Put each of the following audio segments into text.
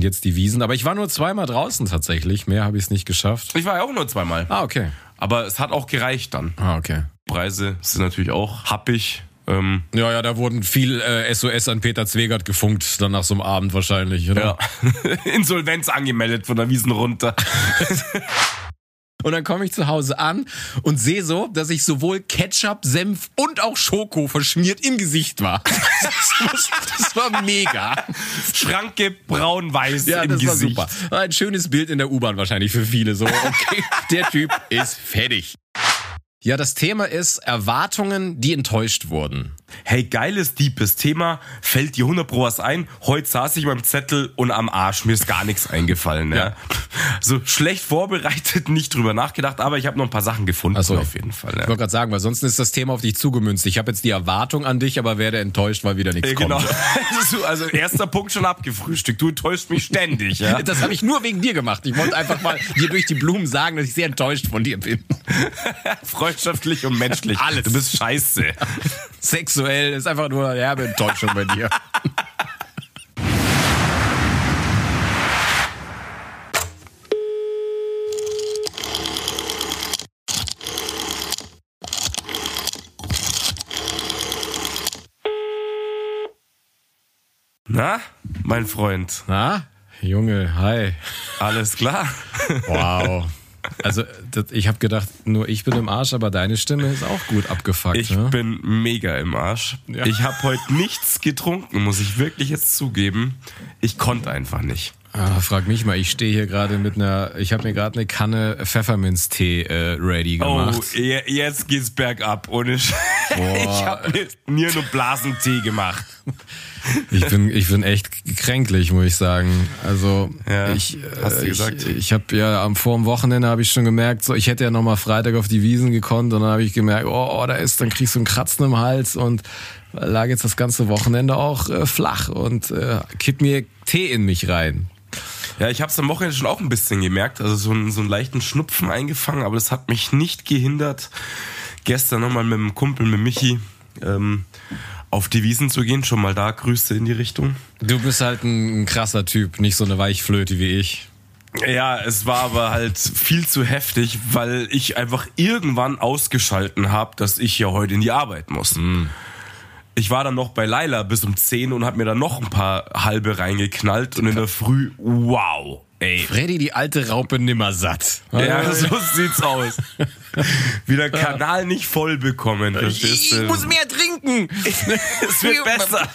und jetzt die Wiesen. Aber ich war nur zweimal draußen tatsächlich. Mehr habe ich es nicht geschafft. Ich war ja auch nur zweimal. Ah, okay. Aber es hat auch gereicht dann. Ah, okay. Preise sind natürlich auch happig. Ähm, Ja, ja, da wurden viel äh, SOS an Peter Zwegert gefunkt, dann nach so einem Abend wahrscheinlich, oder? ja. Insolvenz angemeldet von der Wiesen runter. Und dann komme ich zu Hause an und sehe so, dass ich sowohl Ketchup, Senf und auch Schoko verschmiert im Gesicht war. Das, das war mega. Schranke braun-weiß Ja, im das war Gesicht. super. War ein schönes Bild in der U-Bahn wahrscheinlich für viele. So, okay, der Typ ist fertig. Ja, das Thema ist Erwartungen, die enttäuscht wurden. Hey, geiles, deepes Thema. Fällt dir 100 Pro was ein? Heute saß ich beim Zettel und am Arsch. Mir ist gar nichts eingefallen. Ja. Ja. So schlecht vorbereitet, nicht drüber nachgedacht, aber ich habe noch ein paar Sachen gefunden Ach so. auf jeden Fall. Ich Ja. wollte gerade sagen, weil sonst ist das Thema auf dich zugemünzt. Ich habe jetzt die Erwartung an dich, aber werde enttäuscht, weil wieder nichts Äh, Genau. kommt. Also, also erster Punkt schon abgefrühstückt. Du täuscht mich ständig, ja. Das habe ich nur wegen dir gemacht. Ich wollte einfach mal dir durch die Blumen sagen, dass ich sehr enttäuscht von dir bin. Freundschaftlich und menschlich. Alles. Du bist scheiße. Sexuell ist einfach nur herbe Enttäuschung bei dir. Na, mein Freund, Na, Junge, hi. alles klar? Wow. Also das, ich habe gedacht, nur ich bin im Arsch, aber deine Stimme ist auch gut abgefuckt. Ich ne? bin mega im Arsch. Ja. Ich habe heute nichts getrunken, muss ich wirklich jetzt zugeben. Ich konnte einfach nicht. Ah, frag mich mal, ich stehe hier gerade mit einer, ich habe mir gerade eine Kanne Pfefferminztee äh, ready gemacht. Oh, je- jetzt geht's bergab. Ohne Sch Ich habe mir, nur Blasentee gemacht. Ich bin, ich bin echt kränklich, muss ich sagen. Also Ja, ich, hast äh, gesagt. ich, ich habe ja am vor dem Wochenende habe ich schon gemerkt, so ich hätte ja noch mal Freitag auf die Wiesen gekonnt und dann habe ich gemerkt, oh, oh, da ist, dann kriegst du einen Kratzen im Hals und lag jetzt das ganze Wochenende auch äh, flach und äh, kipp mir Tee in mich rein. Ja, ich habe es am Wochenende schon auch ein bisschen gemerkt. Also so, einen- so einen leichten Schnupfen eingefangen, aber das hat mich nicht gehindert, gestern nochmal mit dem Kumpel, mit Michi, ähm, auf die Wiesen zu gehen. Schon mal da, Grüße in die Richtung. Du bist halt ein, krasser Typ, nicht so eine Weichflöte wie ich. Ja, es war aber halt viel zu heftig, weil ich einfach irgendwann ausgeschalten habe, dass ich ja heute in die Arbeit muss. Ich war dann noch bei Laila bis um 10 und habe mir dann noch ein paar halbe reingeknallt und in der Früh, wow, ey. Freddy, die alte Raupe nimmer satt. Ja, so sieht's aus. Wieder Kanal nicht voll bekommen, verstehst du? mehr trinken. es wird besser.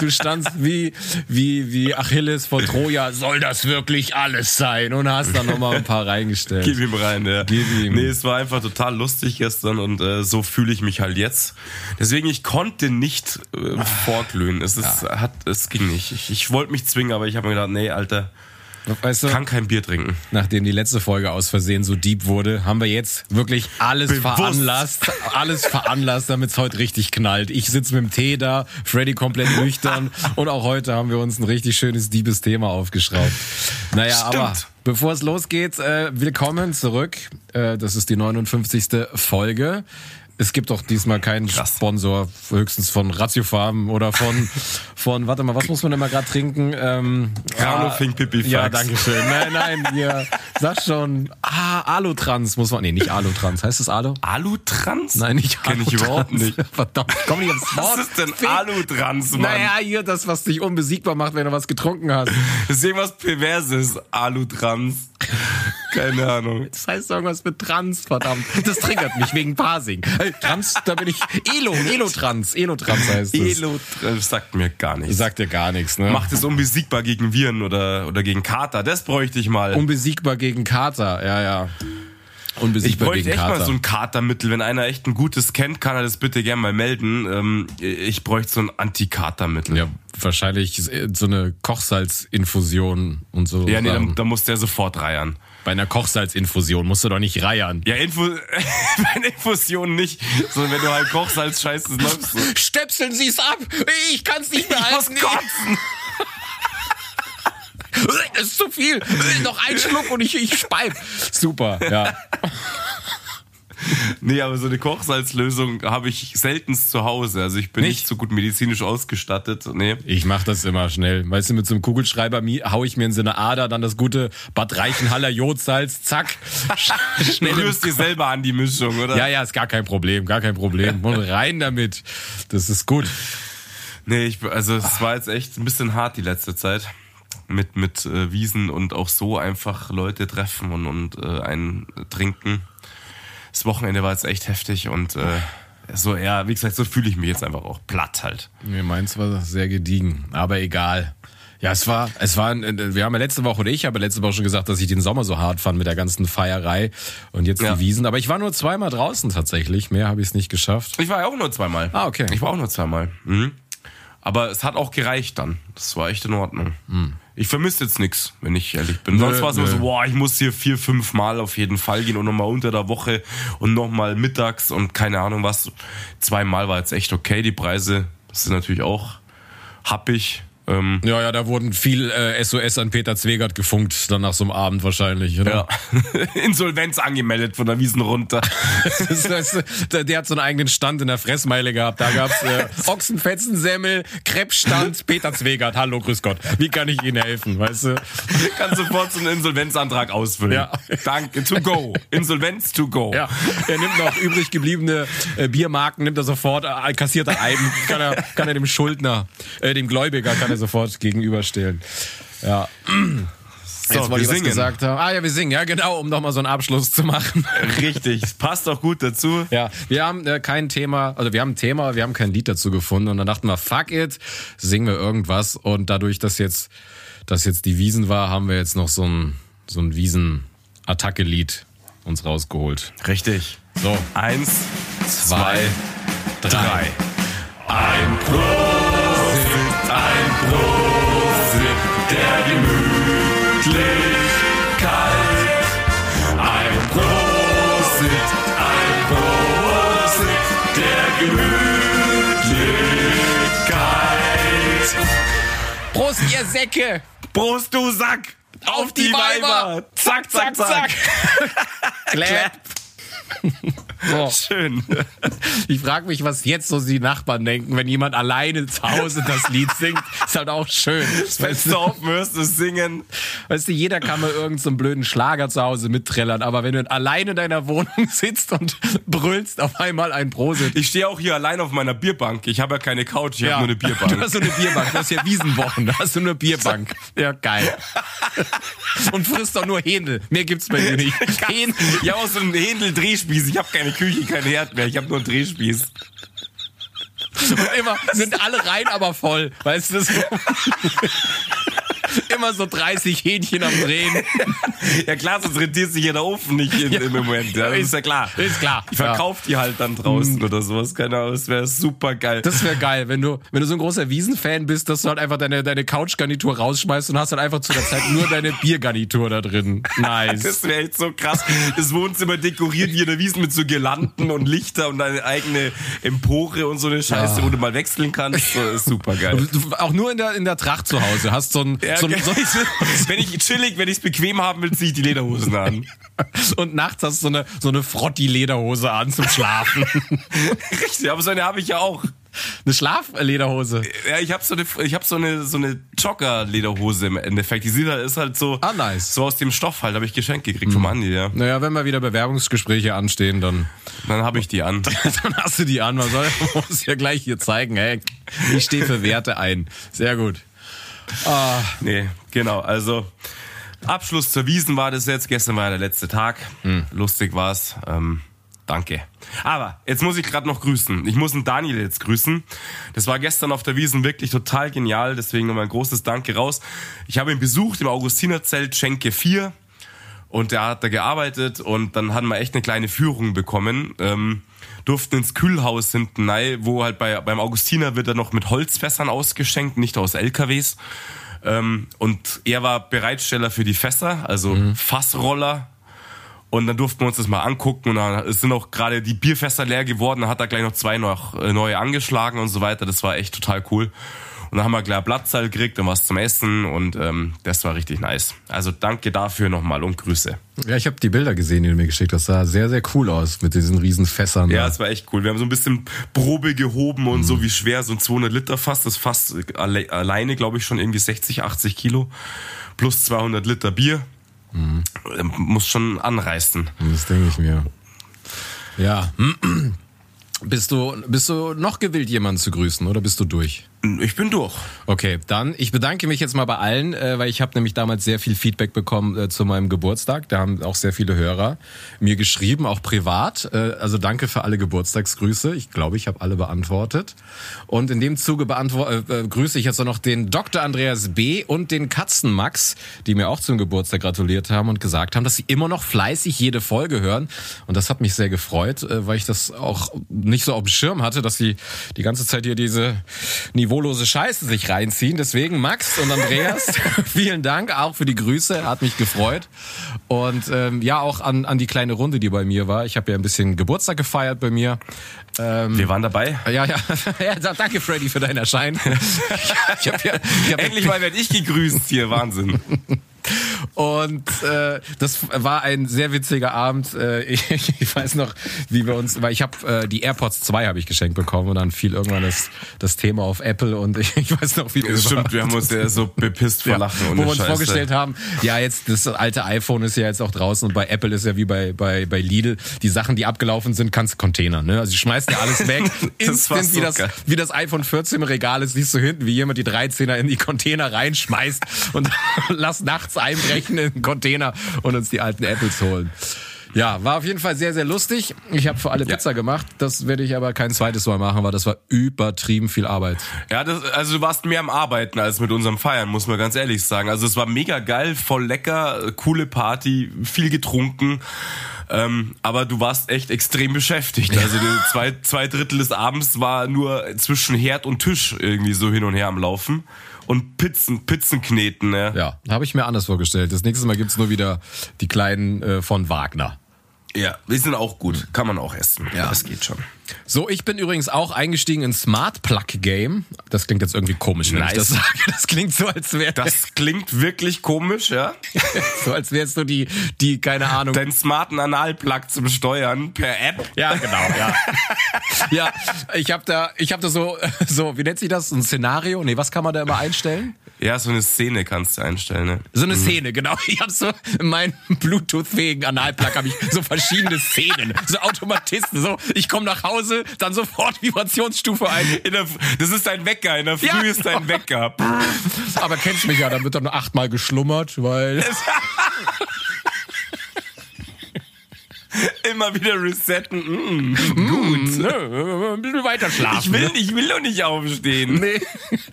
Du standst wie, wie, wie Achilles vor Troja. Soll das wirklich alles sein? Und hast dann nochmal ein paar reingestellt. Gib ihm rein, ja. Gib ihm. Nee, es war einfach total lustig gestern und äh, so fühle ich mich halt jetzt. Deswegen, ich konnte nicht äh, vorglühen. Es, ist, hat, es ging nicht. Ich, ich wollte mich zwingen, aber ich habe mir gedacht, nee, Alter, Weißt du, kann kein Bier trinken. nachdem die letzte Folge aus Versehen so deep wurde, haben wir jetzt wirklich alles Bewusst. veranlasst, alles veranlasst, damit es heute richtig knallt. Ich sitze mit dem Tee da, Freddy komplett nüchtern und auch heute haben wir uns ein richtig schönes, deepes Thema aufgeschraubt. Naja, Stimmt. aber bevor es losgeht, äh, willkommen zurück. Äh, das ist die 59. Folge. Es gibt doch diesmal keinen Krass. Sponsor, höchstens von Ratiofarm oder von, von, warte mal, was muss man denn mal gerade trinken? Ähm, Carlo ah, Fink Pipifax. Ja, danke schön. Nein, nein, ihr sag schon, ah, Alutrans muss man, nee, nicht Alutrans. Heißt das Alu? Alutrans? Nein, nicht Kenn ich Alutrans. überhaupt nicht. Verdammt, komm nicht aufs Wort. Was ist denn. Alutrans, Mann? Naja, hier das, was dich unbesiegbar macht, wenn du was getrunken hast. Das ist irgendwas Perverses, Alutrans. Keine Ahnung. Das heißt irgendwas mit Trans, verdammt. Das triggert mich wegen Parsing. Hey, Trans, da bin ich. Elo, Elotrans. Elotrans heißt es. Elotrans sagt mir gar nichts. Sagt dir gar nichts, ne? Macht es unbesiegbar gegen Viren oder, oder gegen Kater. Das bräuchte ich mal. Unbesiegbar gegen Kater, ja, ja. ich Unbesiegbar bräuchte gegen echt Kater. mal so ein Katermittel. Wenn einer echt ein gutes kennt, kann er das bitte gerne mal melden. Ähm, ich bräuchte so ein Antikatermittel. ja, wahrscheinlich so eine Kochsalzinfusion und so. Ja, nee, dann muss der sofort reiern. Bei einer Kochsalzinfusion musst du doch nicht reiern. Ja, Info bei einer Infusion nicht, sondern wenn du halt Kochsalz scheißt, das läuft so. Stöpseln Sie es ab! Ich kann es nicht mehr Ich muss halten! kotzen. Das ist zu viel! Noch ein Schluck und ich, ich speib! Super, ja. Nee, aber so eine Kochsalzlösung habe ich seltenst zu Hause. Also ich bin nicht, nicht so gut medizinisch ausgestattet. Nee. Ich mache das immer schnell. Weißt du, mit so einem Kugelschreiber hau ich mir in so eine Ader dann das gute Bad Reichenhaller Jodsalz, zack. schnell du rührst dir selber an die Mischung, oder? Ja, ja, ist gar kein Problem, gar kein Problem. Und rein damit. Das ist gut. Nee, ich, also es war jetzt echt ein bisschen hart die letzte Zeit mit, mit äh, Wiesen und auch so einfach Leute treffen und, und äh, einen trinken. Das Wochenende war jetzt echt heftig und äh, so, ja, wie gesagt, so fühle ich mich jetzt einfach auch platt halt. Mir meins war sehr gediegen, aber egal. Ja, es war, es war, wir haben ja letzte Woche oder ich habe letzte Woche schon gesagt, dass ich den Sommer so hart fand mit der ganzen Feierei und jetzt ja. die Wiesen. Aber ich war nur zweimal draußen tatsächlich. Mehr habe ich es nicht geschafft. Ich war ja auch nur zweimal. Ah, okay. Ich war auch nur zweimal. Mhm. Aber es hat auch gereicht dann. Das war echt in Ordnung. Mhm. Ich vermisse jetzt nichts, wenn ich ehrlich bin. Nö, Sonst war es immer so, boah, ich muss hier vier, fünf Mal auf jeden Fall gehen und nochmal unter der Woche und nochmal mittags und keine Ahnung was. Zweimal war jetzt echt okay. Die Preise sind natürlich auch happig. Ähm, ja, ja, da wurden viel äh, SOS an Peter Zwegert gefunkt, dann nach so einem Abend wahrscheinlich, oder? Ja. Insolvenz angemeldet von der Wiesen runter. das heißt, der, hat so einen eigenen Stand in der Fressmeile gehabt. Da gab's äh, Ochsenfetzensemmel, Krebsstand, Peter Zwegert. Hallo, grüß Gott. Wie kann ich Ihnen helfen, weißt du? Kannst sofort so einen Insolvenzantrag ausfüllen. Ja. Danke, to go. Insolvenz to go. Ja. Er nimmt noch übrig gebliebene äh, Biermarken, nimmt er sofort, äh, kassiert er ein, kann er, kann er dem Schuldner, äh, dem Gläubiger, kann er mir sofort gegenüberstellen. Ja. So, Jetzt wollte wir ich singen. gesagt haben. Ah ja, wir singen, ja genau, um nochmal so einen Abschluss zu machen. Richtig, passt auch gut dazu. Ja, wir haben äh, kein Thema, also wir haben ein Thema, wir haben kein Lied dazu gefunden und dann dachten wir, fuck it, singen wir irgendwas und dadurch, dass jetzt, dass jetzt die Wiesen war, haben wir jetzt noch so ein, so ein Wiesen-Attacke-Lied uns rausgeholt. Richtig. So. Eins, zwei, zwei drei. drei. Ein Pro ein Prosit der Gemütlichkeit. Ein Prosit, ein Prosit der Gemütlichkeit. Prost, ihr Säcke! Prost, du Sack! Auf, Auf die, die Weiber. Weiber! Zack, zack, zack! zack. Clap! So. Schön. Ich frage mich, was jetzt so die Nachbarn denken, wenn jemand alleine zu Hause das Lied singt. Ist halt auch schön. Wenn du aufhörst, es singen. Weißt du, jeder kann mal irgendeinen so blöden Schlager zu Hause mitträllern, aber wenn du alleine in deiner Wohnung sitzt und brüllst auf einmal ein Prosit. Ich stehe auch hier allein auf meiner Bierbank. Ich habe ja keine Couch, ich ja. habe nur eine Bierbank. Du hast so eine Bierbank, du hast ja Wiesenwochen, da hast du eine Bierbank. Ja, geil. Und frisst doch nur Händel. Mehr gibt's bei dir nicht. Händel. Ich habe auch so einen Händel-Drehspieß. Ich habe keine Küche, kein Herd mehr. Ich habe nur einen Drehspieß. Und immer sind alle rein, aber voll. Weißt du? So. Immer so 30 Hähnchen am Drehen. Ja klar, sonst rentiert sich ja der Ofen nicht in, ja. im Moment. Ja, ist ja klar. Ist klar. Ich verkaufe die halt dann draußen mhm. oder sowas. Keine Ahnung, das wäre super geil. Das wäre geil, wenn du, wenn du so ein großer Wiesenfan bist, dass du halt einfach deine, deine Couchgarnitur rausschmeißt und hast halt einfach zu der Zeit nur deine Biergarnitur da drin. Nice. Das wäre echt so krass. Das Wohnzimmer dekoriert wie in der Wiesen mit so Girlanden und Lichter und deine eigene Empore und so eine Scheiße, ja. wo du mal wechseln kannst. Ist super geil. Auch nur in der, in der Tracht zu Hause. Hast so ein, ja, so, ein, so, wenn ich chillig, wenn ich es bequem haben will, ziehe ich die Lederhosen an. Und nachts hast du so eine, so eine Frotti-Lederhose an zum Schlafen. Richtig, aber so eine habe ich ja auch. Eine Schlaflederhose. Ja, ich habe so eine, ich habe so eine, so eine Jogger-Lederhose im Endeffekt. Die sieht halt, ist halt so, ah, nice. so aus dem Stoff halt, habe ich geschenkt gekriegt mhm. vom Andi, ja. Naja, wenn mal wieder Bewerbungsgespräche anstehen, dann. Dann habe ich die an. dann hast du die an. Man soll muss ja gleich hier zeigen, hey, ich stehe für Werte ein. Sehr gut. Ah. Nee, genau. Also Abschluss zur Wiesen war das jetzt. Gestern war ja der letzte Tag. Hm. Lustig war's. Ähm, danke. Aber jetzt muss ich gerade noch grüßen. Ich muss einen Daniel jetzt grüßen. Das war gestern auf der Wiesen wirklich total genial. Deswegen nochmal ein großes Danke raus. Ich habe ihn besucht im Augustinerzelt Schenke 4. Und der hat da gearbeitet und dann hatten wir echt eine kleine Führung bekommen. Ähm, durften ins Kühlhaus hinten rein, wo halt bei, beim Augustiner wird er noch mit Holzfässern ausgeschenkt, nicht aus LKWs. Ähm, und er war Bereitsteller für die Fässer, also mhm. Fassroller. Und dann durften wir uns das mal angucken und dann sind auch gerade die Bierfässer leer geworden, dann hat er gleich noch zwei noch, äh, neue angeschlagen und so weiter. Das war echt total cool. Und dann haben wir gleich Blattsaal gekriegt und was zum Essen und ähm, das war richtig nice. Also danke dafür nochmal und Grüße. Ja, ich habe die Bilder gesehen, die du mir geschickt hast. Das sah sehr, sehr cool aus mit diesen riesen Fässern. Ja, es war echt cool. Wir haben so ein bisschen Probe gehoben und so wie schwer so ein 200 Liter Fass. Das Fass alle, alleine, glaube ich, schon irgendwie 60, 80 Kilo plus 200 Liter Bier. Ähm, Muss schon anreißen. Das denke ich mir. Ja. Bist du, bist du noch gewillt, jemanden zu grüßen oder bist du durch? Ich bin durch. Okay, dann ich bedanke mich jetzt mal bei allen, äh, weil ich habe nämlich damals sehr viel Feedback bekommen äh, zu meinem Geburtstag. Da haben auch sehr viele Hörer mir geschrieben, auch privat. Äh, also danke für alle Geburtstagsgrüße. Ich glaube, ich habe alle beantwortet. Und in dem Zuge äh, äh, grüße ich jetzt auch noch den Dr. Andreas B. und den Katzenmax, die mir auch zum Geburtstag gratuliert haben und gesagt haben, dass sie immer noch fleißig jede Folge hören. Und das hat mich sehr gefreut, äh, weil ich das auch nicht so auf dem Schirm hatte, dass sie die ganze Zeit hier diese niveaulose Scheiße sich reinziehen. Deswegen Max und Andreas, vielen Dank auch für die Grüße, hat mich gefreut. Und ähm, ja, auch an, an die kleine Runde, die bei mir war. Ich habe ja ein bisschen Geburtstag gefeiert bei mir. Wir waren dabei. Ja, ja, ja danke Freddy für dein Erscheinen. ich hab ja, ich hab Endlich mal werde ich gegrüßt hier. Wahnsinn. Und äh, das war ein sehr witziger Abend. Äh, ich, ich weiß noch, wie wir uns, weil ich habe äh, die AirPods 2 habe ich geschenkt bekommen und dann fiel irgendwann das, das Thema auf Apple und ich, ich weiß noch, wie Das stimmt, wir haben uns ja so bepisst vor Lachen. wo ohne wir uns Scheiße. vorgestellt haben, ja, jetzt das alte iPhone ist ja jetzt auch draußen und bei Apple ist ja wie bei, bei, bei Lidl, die Sachen, die abgelaufen sind, kannst du Containern. Ne? Also die schmeißt ja alles weg. Instant, so wie, das, geil. wie das iPhone 14 im Regal ist, siehst du hinten, wie jemand die 13er in die Container reinschmeißt und lass nachts einbrechen in den Container und uns die alten Apples holen. Ja, war auf jeden Fall sehr, sehr lustig. Ich habe für alle Pizza gemacht. Das werde ich aber kein zweites Mal machen, weil das war übertrieben viel Arbeit. Ja, das, also du warst mehr am Arbeiten als mit unserem Feiern, muss man ganz ehrlich sagen. Also es war mega geil, voll lecker, coole Party, viel getrunken. Ähm, aber du warst echt extrem beschäftigt. Also die zwei, zwei Drittel des Abends war nur zwischen Herd und Tisch irgendwie so hin und her am Laufen. Und Pizzen, Pizzen kneten, ne? Ja, habe ich mir anders vorgestellt. Das nächste Mal gibt's nur wieder die kleinen äh, von Wagner. Ja, die sind auch gut. Kann man auch essen. Ja. Das geht schon. So, ich bin übrigens auch eingestiegen in Smart Plug Game. Das klingt jetzt irgendwie komisch, wenn Nice. ich das sage. Das klingt so, als wäre Das klingt wirklich komisch, ja? so, als wärst du die, die keine Ahnung. Deinen smarten Analplug zum Steuern per App. ja, genau, ja. ja, ich habe da, ich habe da so, so, wie nennt sich das? Ein Szenario? Nee, was kann man da immer einstellen? Ja, so eine Szene kannst du einstellen, ne? So eine Szene, genau. Ich habe so in meinem Bluetooth-fähigen Analplug habe ich so verschiedene Szenen, so Automatisten. So, ich komme nach Hause, dann sofort Vibrationsstufe ein. In der, das ist dein Wecker, in der Früh Ja, ist dein Wecker. Aber kennst mich ja, dann wird dann nur achtmal geschlummert, weil Immer wieder resetten. Mm, gut. Nö, ein bisschen weiter schlafen. Ich will, ne? ich will doch nicht aufstehen. Nee.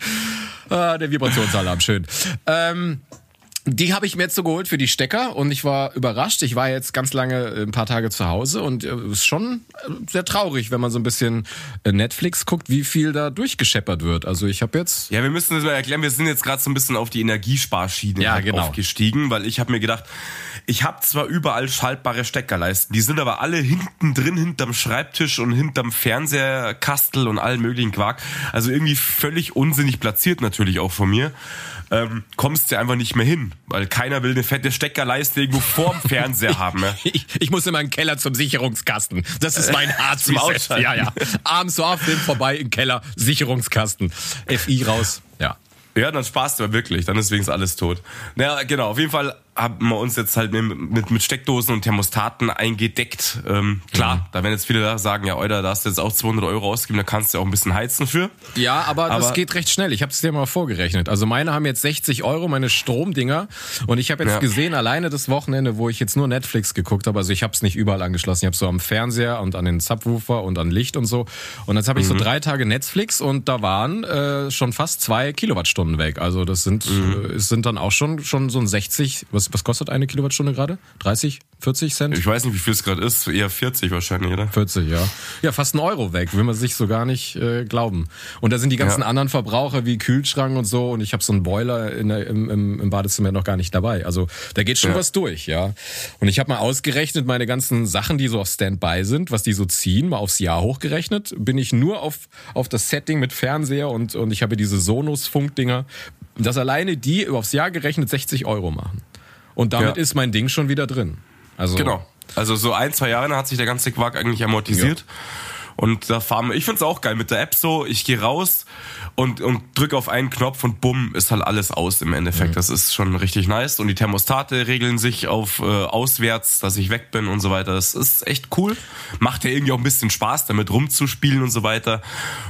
ah, der Vibrationsalarm, schön. Ähm, die habe ich mir jetzt so geholt für die Stecker und ich war überrascht. Ich war jetzt ganz lange äh, ein paar Tage zu Hause und es ist schon äh, sehr traurig, wenn man so ein bisschen äh, Netflix guckt, wie viel da durchgescheppert wird. Also ich habe jetzt Ja, wir müssen das mal erklären. Wir sind jetzt gerade so ein bisschen auf die Energiesparschiene Ja, halt genau. aufgestiegen, weil ich habe mir gedacht, ich habe zwar überall schaltbare Steckerleisten, die sind aber alle hinten drin, hinterm Schreibtisch und hinterm Fernseherkastel und allen möglichen Quark. Also irgendwie völlig unsinnig platziert natürlich auch von mir. Ähm, kommst du einfach nicht mehr hin, weil keiner will eine fette Steckerleiste irgendwo vorm Fernseher haben. Ne? ich, ich muss in meinen Keller zum Sicherungskasten. Das ist mein Arzt. Ja, ja. Abends so Film vorbei im Keller, Sicherungskasten. FI raus. Ja. Ja, dann sparst du aber wirklich, dann ist wenigstens alles tot. Naja, genau, auf jeden Fall haben wir uns jetzt halt mit, mit, Steckdosen und Thermostaten eingedeckt. Ähm, klar, da werden jetzt viele da sagen, ja, Euda, da hast du jetzt auch 200 Euro ausgegeben, da kannst du auch ein bisschen heizen für. Ja, aber, das Aber- geht recht schnell. Ich habe es dir mal vorgerechnet. Also meine haben jetzt 60 Euro, meine Stromdinger. Und ich habe jetzt Ja. gesehen, alleine das Wochenende, wo ich jetzt nur Netflix geguckt habe, also ich habe es nicht überall angeschlossen. Ich habe so am Fernseher und an den Subwoofer und an Licht und so. Und jetzt habe ich so drei Tage Netflix und da waren äh, schon fast zwei Kilowattstunden weg. Also das sind, äh, es sind dann auch schon, schon so ein 60, was, was kostet eine Kilowattstunde gerade? 30, 40 Cent? Ich weiß nicht, wie viel es gerade ist. Eher 40 wahrscheinlich, oder? 40, ja. Ja, fast ein Euro weg, will man sich so gar nicht äh, glauben. Und da sind die ganzen Ja. anderen Verbraucher wie Kühlschrank und so. Und ich habe so einen Boiler in der, im, im, im Badezimmer noch gar nicht dabei. Also da geht schon Ja. was durch, ja. Und ich habe mal ausgerechnet, meine ganzen Sachen, die so auf Standby sind, was die so ziehen, mal aufs Jahr hochgerechnet, bin ich nur auf, auf das Setting mit Fernseher und, und ich habe diese Sonos-Funkdinger, dass alleine die aufs Jahr gerechnet 60 Euro machen. Und damit Ja. ist mein Ding schon wieder drin. Also Genau. Also so ein, zwei Jahre hat sich der ganze Quark eigentlich amortisiert. Und da fahren wir, ich find's auch geil mit der App so, ich gehe raus und, und drücke auf einen Knopf und bumm, ist halt alles aus im Endeffekt. Das ist schon richtig nice. Und die Thermostate regeln sich auf äh, auswärts, dass ich weg bin und so weiter. Das ist echt cool. Macht ja irgendwie auch ein bisschen Spaß, damit rumzuspielen und so weiter.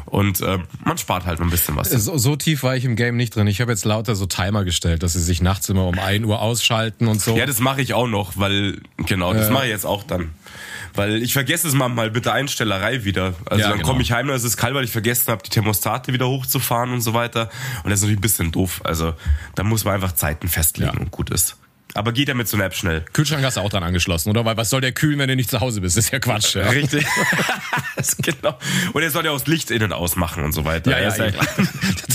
Und äh, man spart halt ein bisschen was. So, so tief war ich im Game nicht drin. Ich habe jetzt lauter so Timer gestellt, dass sie sich nachts immer um 1 Uhr ausschalten und so. Ja, das mache ich auch noch, weil, genau, das mache ich jetzt auch dann. Weil ich vergesse es manchmal mit der Einstellerei wieder. Also Ja, dann genau. komme ich heim, dann ist es kalt, weil ich vergessen habe, die Thermostate wieder hochzufahren und so weiter. Und das ist natürlich ein bisschen doof. Also da muss man einfach Zeiten festlegen Ja. und gut ist. Aber geht ja mit so einer App schnell. Kühlschrank hast du auch dran angeschlossen, oder? Weil was soll der kühlen, wenn du nicht zu Hause bist? Das ist ja Quatsch. Ja. Richtig. Das- genau. Und er soll ja auch das Licht innen ausmachen und so weiter. Ja, ja, ja. klar.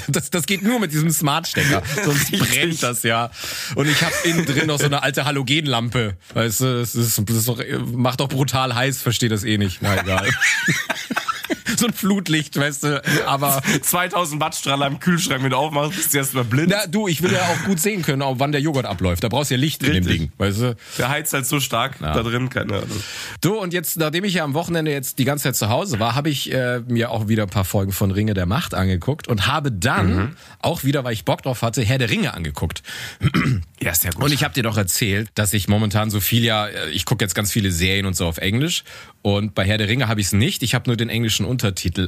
Das, das geht nur mit diesem Smart-Stecker. Sonst brennt das ja. Und ich habe innen drin noch so eine alte Halogenlampe. Weißt du, das, ist, das ist doch, macht doch brutal heiß, verstehe das eh nicht. Na egal. so ein Flutlicht, weißt du. Aber 2000 Watt Strahler im Kühlschrank, du aufmachst, bist du erstmal blind. na, du, ich will ja auch gut sehen können, auch wann der Joghurt abläuft. Da brauchst du ja Licht in dem Richtig. Ding, weißt du. Der heizt halt so stark da drin, keine Ahnung. Du, und jetzt, nachdem ich ja am Wochenende jetzt die ganze Zeit zu Hause war, habe ich äh, mir auch wieder ein paar Folgen von Ringe der Macht angeguckt und habe dann, auch wieder, weil ich Bock drauf hatte, Herr der Ringe angeguckt. Ja, ist ja gut. Und ich habe dir doch erzählt, dass ich momentan so viel ja, ich gucke jetzt ganz viele Serien und so auf Englisch. Und bei Herr der Ringe habe ich es nicht. Ich habe nur den englischen Untertitel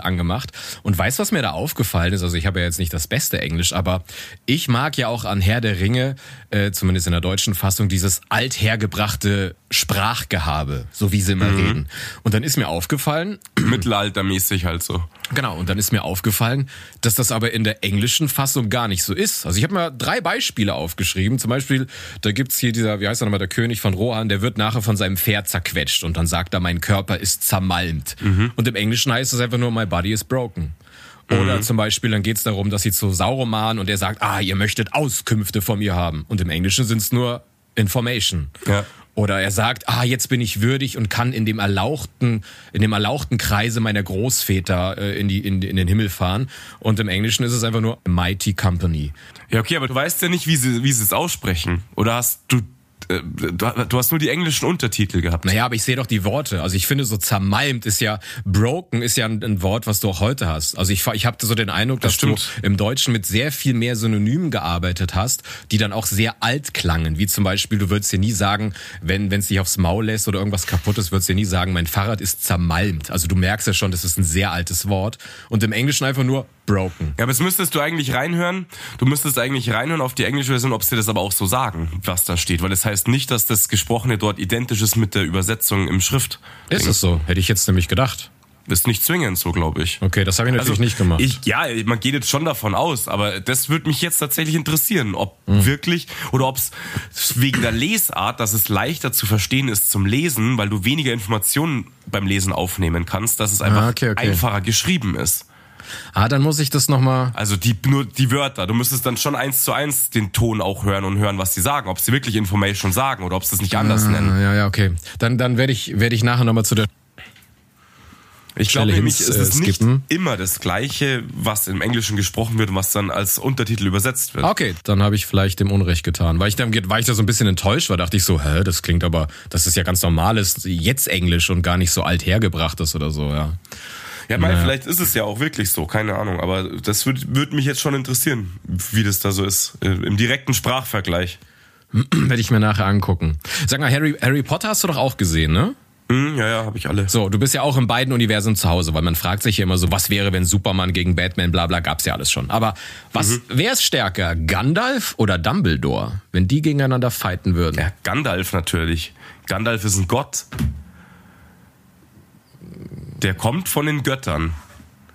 angemacht. Und weißt was mir da aufgefallen ist? Also ich habe ja jetzt nicht das beste Englisch, aber ich mag ja auch an Herr der Ringe, äh, zumindest in der deutschen Fassung, dieses althergebrachte Sprachgehabe, so wie sie immer reden. Und dann ist mir aufgefallen, Mittelaltermäßig halt so. Genau, und dann ist mir aufgefallen, dass das aber in der englischen Fassung gar nicht so ist. Also ich habe mir drei Beispiele aufgeschrieben. Zum Beispiel, da gibt's hier dieser, wie heißt er nochmal, der König von Rohan, der wird nachher von seinem Pferd zerquetscht und dann sagt er, mein Körper ist zermalmt. Und im Englischen heißt es einfach nur, my body is broken. Oder zum Beispiel, dann geht's darum, dass sie zu Sauroman und er sagt, ah, ihr möchtet Auskünfte von mir haben. Und im Englischen sind's nur Information. Ja. Oder er sagt, ah, jetzt bin ich würdig und kann in dem erlauchten, in dem erlauchten Kreise meiner Großväter äh, in, die, in, in den Himmel fahren. Und im Englischen ist es einfach nur Mighty Company. Ja, okay, aber du weißt ja nicht, wie sie, wie sie es aussprechen. Oder hast du, du, du hast nur die englischen Untertitel gehabt. Naja, aber ich sehe doch die Worte. Also ich finde so zermalmt ist ja, broken ist ja ein, Wort, was du auch heute hast. Also ich, ich habe so den Eindruck, dass stimmt. du im Deutschen mit sehr viel mehr Synonymen gearbeitet hast, die dann auch sehr alt klangen. Wie zum Beispiel, du würdest dir nie sagen, wenn es dich aufs Maul lässt oder irgendwas kaputt ist, würdest du dir nie sagen, mein Fahrrad ist zermalmt. Also du merkst ja schon, das ist ein sehr altes Wort. Und im Englischen einfach nur broken. Ja, aber jetzt müsstest du eigentlich reinhören. Du müsstest eigentlich reinhören auf die englische Version, ob sie das aber auch so sagen, was da steht. Weil das heißt nicht, dass das Gesprochene dort identisch ist mit der Übersetzung im Schrift. Ist es so? Hätte ich jetzt nämlich gedacht. Ist nicht zwingend so, glaube ich. Okay, das habe ich natürlich nicht gemacht. Ich, ja, man geht jetzt schon davon aus, aber das würde mich jetzt tatsächlich interessieren, ob Hm. wirklich oder ob es wegen der Lesart, dass es leichter zu verstehen ist zum Lesen, weil du weniger Informationen beim Lesen aufnehmen kannst, dass es einfach Ah, okay, okay. einfacher geschrieben ist. Ah, dann muss ich das nochmal. Also die nur die Wörter. Du müsstest dann schon eins zu eins den Ton auch hören und hören, was sie sagen, ob sie wirklich Information sagen oder ob sie es nicht anders nennen. Ja, ja, okay. Dann, dann werde ich, werde ich nachher nochmal zu der Ich glaube nämlich, hins, es ist äh, nicht immer das Gleiche, was im Englischen gesprochen wird und was dann als Untertitel übersetzt wird. Okay, dann habe ich vielleicht dem Unrecht getan. Weil ich dann war ich da so ein bisschen enttäuscht war, dachte ich so, hä, das klingt aber, das ist ja ganz normales jetzt Englisch und gar nicht so alt hergebrachtes oder so, ja. Ja, mein, vielleicht ist es ja auch wirklich so, keine Ahnung. Aber das würde würd mich jetzt schon interessieren, wie das da so ist, äh, im direkten Sprachvergleich. Werde ich mir nachher angucken. Sag mal, Harry, Harry Potter hast du doch auch gesehen, ne? Hm, ja, ja, habe ich alle. So, du bist ja auch in beiden Universen zu Hause, weil man fragt sich ja immer so, was wäre, wenn Superman gegen Batman, bla bla, gab's ja alles schon. Aber was, wer ist stärker, Gandalf oder Dumbledore, wenn die gegeneinander fighten würden? Ja, Gandalf natürlich. Gandalf ist ein Gott. Der kommt von den Göttern.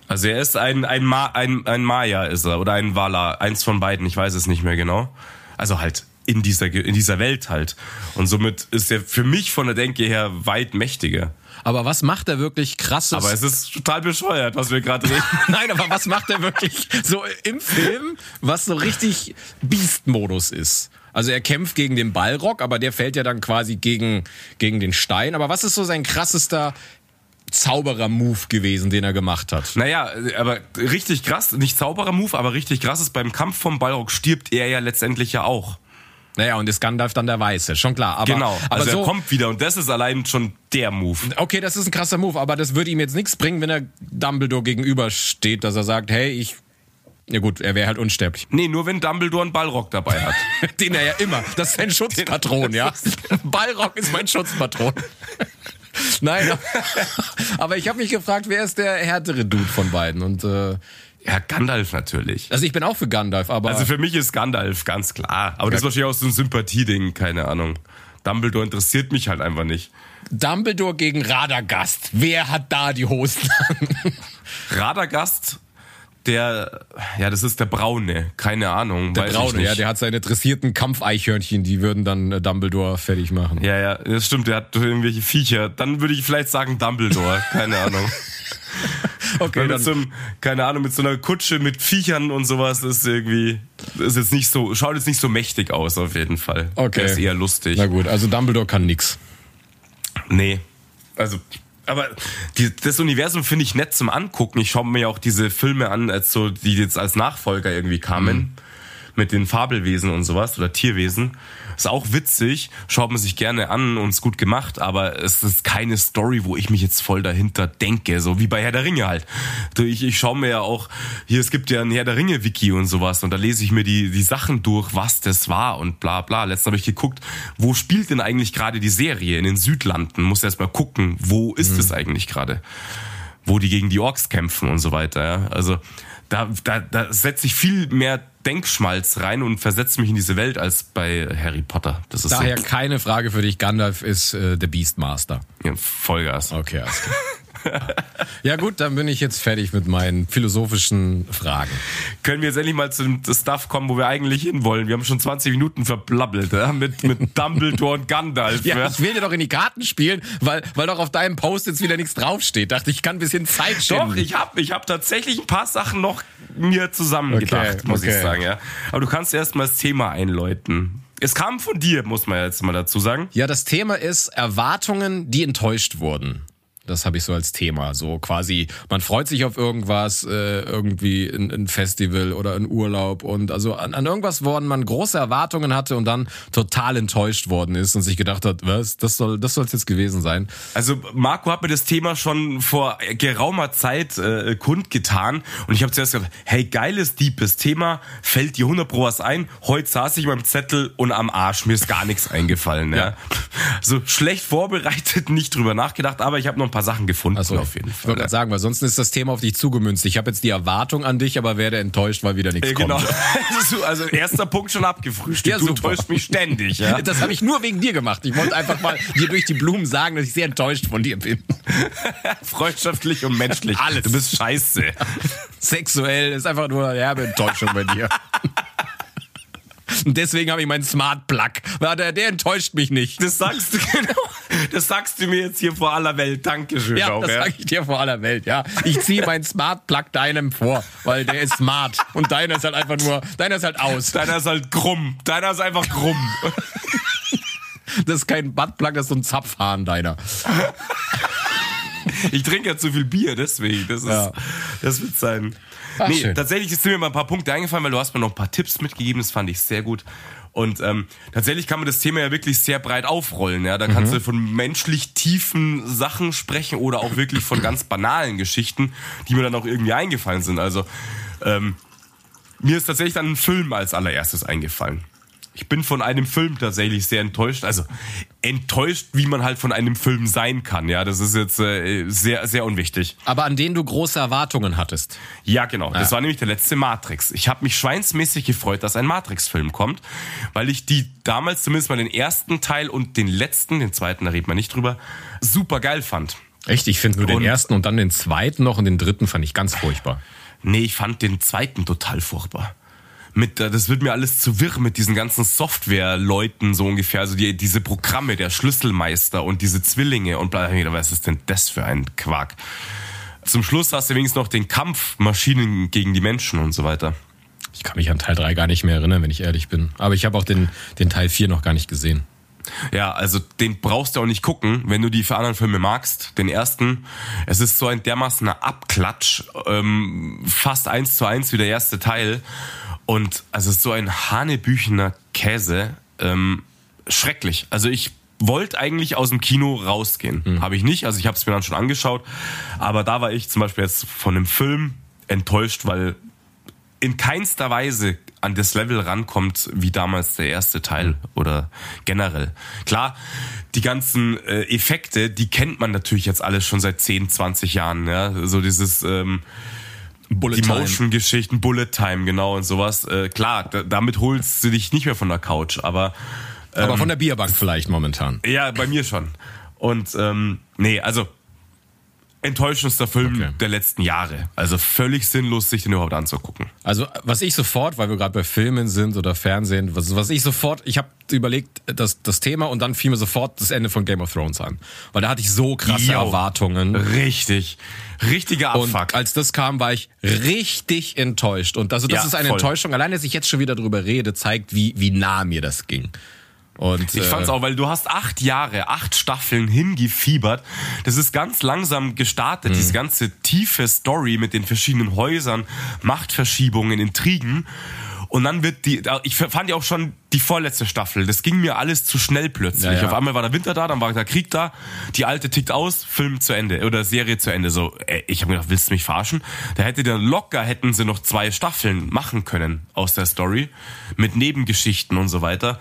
Also er ist ein, ein, Ma, ein, ein Maya ist er oder ein Vala, eins von beiden, ich weiß es nicht mehr genau. Also halt in dieser, in dieser Welt halt. Und somit ist er für mich von der Denke her weit mächtiger. Aber was macht er wirklich krasses? Aber es ist total bescheuert, was wir gerade reden. Nein, aber was macht er wirklich so im Film, was so richtig Beast-Modus ist? Also er kämpft gegen den Ballrock, aber der fällt ja dann quasi gegen, gegen den Stein. Aber was ist so sein krassester Zauberer-Move gewesen, den er gemacht hat? Naja, aber richtig krass, nicht Zauberer-Move, aber richtig krass ist, beim Kampf vom Ballrock stirbt er ja letztendlich ja auch. Naja, und ist Gandalf dann der Weiße, schon klar. Aber, genau, aber also so, er kommt wieder und das ist allein schon der Move. Okay, das ist ein krasser Move, aber das würde ihm jetzt nichts bringen, wenn er Dumbledore gegenübersteht, dass er sagt, hey, ich ja gut, er wäre halt unsterblich. Nee, nur wenn Dumbledore einen Ballrock dabei hat. Den er ja immer. Das ist sein Schutzpatron, ja. Ballrock ist mein Schutzpatron. Nein, aber ich habe mich gefragt, wer ist der härtere Dude von beiden? Und äh, ja, Gandalf natürlich. Also ich bin auch für Gandalf, aber also für mich ist Gandalf ganz klar. Aber ja. das ist wahrscheinlich auch so ein Sympathieding, keine Ahnung. Dumbledore interessiert mich halt einfach nicht. Dumbledore gegen Radagast. Wer hat da die Hosen an? Radagast der, ja, das ist der Braune, keine Ahnung. Der Braune, ja, der hat seine dressierten Kampfeichhörnchen, die würden dann äh, Dumbledore fertig machen. Ja, ja, das stimmt, der hat irgendwelche Viecher. Dann würde ich vielleicht sagen Dumbledore, keine Ahnung. okay, Weil mit so einem, keine Ahnung, mit so einer Kutsche mit Viechern und sowas ist irgendwie, ist jetzt nicht so, schaut jetzt nicht so mächtig aus auf jeden Fall. Okay. Der ist eher lustig. Na gut, also Dumbledore kann nix. Nee. Also aber die, das Universum finde ich nett zum Angucken. Ich schaue mir auch diese Filme an, als so, die jetzt als Nachfolger irgendwie kamen. Mhm. Mit den Fabelwesen und sowas oder Tierwesen. Ist auch witzig, schaut man sich gerne an und ist gut gemacht, aber es ist keine Story, wo ich mich jetzt voll dahinter denke, so wie bei Herr der Ringe halt. Ich, ich schaue mir ja auch, hier, es gibt ja ein Herr der Ringe-Wiki und sowas und da lese ich mir die, die Sachen durch, was das war und bla bla. Letztens habe ich geguckt, wo spielt denn eigentlich gerade die Serie? In den Südlanden. Muss erst mal gucken, wo ist mhm. es eigentlich gerade? Wo die gegen die Orks kämpfen und so weiter, ja. Also da, da, da setze ich viel mehr Denkschmalz rein und versetze mich in diese Welt als bei Harry Potter. Das ist Daher so. keine Frage für dich. Gandalf ist äh, der Beastmaster. Ja, Vollgas. Okay, alles klar. ja gut, dann bin ich jetzt fertig mit meinen philosophischen Fragen. Können wir jetzt endlich mal zu dem Stuff kommen, wo wir eigentlich hinwollen? Wir haben schon 20 Minuten verblabbelt ja? mit, mit Dumbledore und Gandalf. Ja, ja, ich will dir doch in die Karten spielen, weil, weil doch auf deinem Post jetzt wieder nichts draufsteht. Dachte ich, kann ein bisschen Zeit schinden. Doch, ich habe ich hab tatsächlich ein paar Sachen noch mir zusammengedacht, okay, muss okay. ich sagen. Ja. Aber du kannst erst mal das Thema einläuten. Es kam von dir, muss man jetzt mal dazu sagen. Ja, das Thema ist Erwartungen, die enttäuscht wurden. Das habe ich so als Thema. So quasi, man freut sich auf irgendwas, äh, irgendwie ein, ein Festival oder ein Urlaub und also an, an irgendwas worden man große Erwartungen hatte und dann total enttäuscht worden ist und sich gedacht hat, was, das soll das soll's jetzt gewesen sein. Also Marco hat mir das Thema schon vor geraumer Zeit äh, kundgetan und ich habe zuerst gedacht, hey, geiles, deepes Thema, fällt dir 100 pro was ein? Heute saß ich beim Zettel und am Arsch, mir ist gar nichts eingefallen. Ja. ja. So schlecht vorbereitet, nicht drüber nachgedacht, aber ich habe noch ein paar Sachen gefunden also, auf jeden Fall. Ich wollte gerade sagen, weil sonst ist das Thema auf dich zugemünzt. Ich habe jetzt die Erwartung an dich, aber werde enttäuscht, weil wieder nichts äh, genau. kommt. also erster Punkt schon abgefrühstückt. Ja, du super. enttäuscht mich ständig. Ja? Das habe ich nur wegen dir gemacht. Ich wollte einfach mal dir durch die Blumen sagen, dass ich sehr enttäuscht von dir bin. Freundschaftlich und menschlich. Alles. Du bist scheiße. Sexuell ist einfach nur eine herbe Enttäuschung bei dir. Und deswegen habe ich meinen Smart Plug. Der, der enttäuscht mich nicht. Das sagst du genau. Das sagst du mir jetzt hier vor aller Welt. Dankeschön. Ja, auch, das ja. sage ich dir vor aller Welt. Ja, ich ziehe meinen Smart Plug deinem vor, weil der ist smart und deiner ist halt einfach nur, deiner ist halt aus. Deiner ist halt krumm. Deiner ist einfach krumm. Das ist kein Buttplug, das ist so ein Zapfhahn deiner. Ich trinke ja zu viel Bier, deswegen. Das, ist, ja. das wird sein. Ach, nee, schön. tatsächlich sind mir mal ein paar Punkte eingefallen, weil du hast mir noch ein paar Tipps mitgegeben, das fand ich sehr gut. Und ähm, tatsächlich kann man das Thema ja wirklich sehr breit aufrollen. Ja, da kannst mhm. du von menschlich tiefen Sachen sprechen oder auch wirklich von ganz banalen Geschichten, die mir dann auch irgendwie eingefallen sind. Also ähm, mir ist tatsächlich dann ein Film als allererstes eingefallen ich bin von einem Film tatsächlich sehr enttäuscht. Also enttäuscht, wie man halt von einem Film sein kann. Ja, das ist jetzt äh, sehr, sehr unwichtig. Aber an den du große Erwartungen hattest. Ja, genau. Ja. Das war nämlich der letzte Matrix. Ich habe mich schweinsmäßig gefreut, dass ein Matrix-Film kommt, weil ich die damals zumindest mal den ersten Teil und den letzten, den zweiten, da redet man nicht drüber, super geil fand. Echt? Ich finde nur den ersten und dann den zweiten noch und den dritten fand ich ganz furchtbar. Nee, ich fand den zweiten total furchtbar mit, das wird mir alles zu wirr mit diesen ganzen Software-Leuten so ungefähr, also die, diese Programme, der Schlüsselmeister und diese Zwillinge und bla, was ist denn das für ein Quark? Zum Schluss hast du wenigstens noch den Kampf Maschinen gegen die Menschen und so weiter. Ich kann mich an Teil 3 gar nicht mehr erinnern, wenn ich ehrlich bin. Aber ich habe auch den, den Teil 4 noch gar nicht gesehen. Ja, also den brauchst du auch nicht gucken, wenn du die für anderen Filme magst. Den ersten, es ist so ein dermaßener Abklatsch, ähm, fast eins zu eins wie der erste Teil. Und also so ein hanebüchener Käse, ähm, schrecklich. Also ich wollte eigentlich aus dem Kino rausgehen. Mhm. Habe ich nicht, also ich habe es mir dann schon angeschaut. Aber da war ich zum Beispiel jetzt von dem Film enttäuscht, weil in keinster Weise an das Level rankommt wie damals der erste Teil oder generell. Klar, die ganzen äh, Effekte, die kennt man natürlich jetzt alles schon seit 10, 20 Jahren. Ja? So dieses ähm, Bullet die Motion-Geschichten, Bullet Time, genau und sowas. Äh, klar, damit holst du dich nicht mehr von der Couch, aber ähm, aber von der Bierbank vielleicht momentan. Ja, bei mir schon. Und ähm, nee, also enttäuschendster Film okay. der letzten Jahre. Also völlig sinnlos, sich den überhaupt anzugucken. Also was ich sofort, weil wir gerade bei Filmen sind oder Fernsehen, was, was ich sofort, ich habe überlegt, das, das Thema und dann fiel mir sofort das Ende von Game of Thrones an. Weil da hatte ich so krasse Yo, Erwartungen. Richtig. Richtiger Abfuck. Und als das kam, war ich richtig enttäuscht. Und also das ja, ist eine voll. Enttäuschung. Allein, dass ich jetzt schon wieder drüber rede, zeigt, wie, wie nah mir das ging. Und, ich fand's äh, auch, weil du hast acht Jahre, acht Staffeln hingefiebert. Das ist ganz langsam gestartet, diese mhm. ganze tiefe Story mit den verschiedenen Häusern, Machtverschiebungen, Intrigen. Und dann wird die, ich fand ja auch schon die vorletzte Staffel, das ging mir alles zu schnell plötzlich. Ja, ja. Auf einmal war der Winter da, dann war der Krieg da, die alte tickt aus, Film zu Ende oder Serie zu Ende. So, ey, ich habe gedacht, willst du mich verarschen? Da hätte der locker, hätten sie noch zwei Staffeln machen können aus der Story mit Nebengeschichten und so weiter.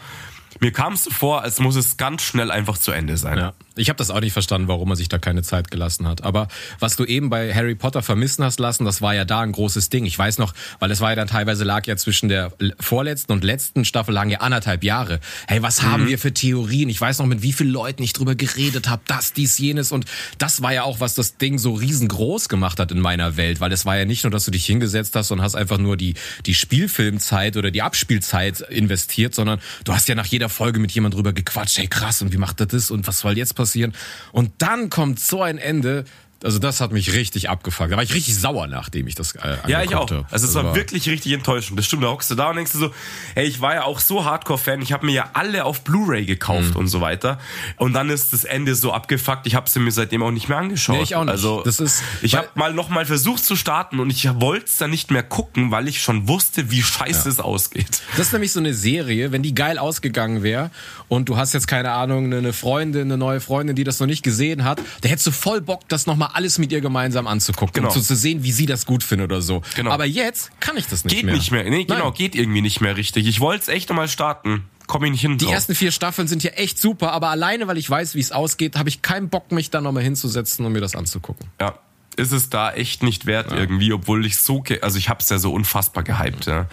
Mir kam es vor, als muss es ganz schnell einfach zu Ende sein. Ja. Ich habe das auch nicht verstanden, warum er sich da keine Zeit gelassen hat. Aber was du eben bei Harry Potter vermissen hast lassen, das war ja da ein großes Ding. Ich weiß noch, weil es war ja dann teilweise lag ja zwischen der vorletzten und letzten Staffel lagen ja anderthalb Jahre. Hey, was mhm. haben wir für Theorien? Ich weiß noch, mit wie vielen Leuten ich drüber geredet habe, das, dies, jenes. Und das war ja auch, was das Ding so riesengroß gemacht hat in meiner Welt. Weil es war ja nicht nur, dass du dich hingesetzt hast und hast einfach nur die, die Spielfilmzeit oder die Abspielzeit investiert, sondern du hast ja nach jeder Folge mit jemand drüber gequatscht. Hey, krass, und wie macht er das? Und was soll jetzt passieren. Und dann kommt so ein Ende, also das hat mich richtig abgefuckt. Da war ich richtig sauer, nachdem ich das äh, Ja, ich auch. Also es war, war wirklich richtig enttäuschend. Das stimmt, da hockst du da und denkst du so, ey, ich war ja auch so Hardcore-Fan, ich habe mir ja alle auf Blu-ray gekauft mhm. und so weiter. Und dann ist das Ende so abgefuckt, ich habe sie mir seitdem auch nicht mehr angeschaut. Nee, ich auch nicht. Also das ist, ich habe mal noch mal versucht zu starten und ich wollte es dann nicht mehr gucken, weil ich schon wusste, wie scheiße ja. es ausgeht. Das ist nämlich so eine Serie, wenn die geil ausgegangen wäre und du hast jetzt keine Ahnung, eine Freundin, eine neue Freundin, die das noch nicht gesehen hat, da hättest du voll Bock, das nochmal alles mit ihr gemeinsam anzugucken, genau. um zu, zu sehen, wie sie das gut findet oder so. Genau. Aber jetzt kann ich das nicht geht mehr. Geht nicht mehr. Nee, genau, geht irgendwie nicht mehr richtig. Ich wollte es echt nochmal starten. Komm ich nicht hin. Die drauf. ersten vier Staffeln sind ja echt super, aber alleine, weil ich weiß, wie es ausgeht, habe ich keinen Bock, mich da nochmal hinzusetzen und mir das anzugucken. Ja, ist es da echt nicht wert ja. irgendwie, obwohl ich so, also ich habe es ja so unfassbar gehypt. Ja.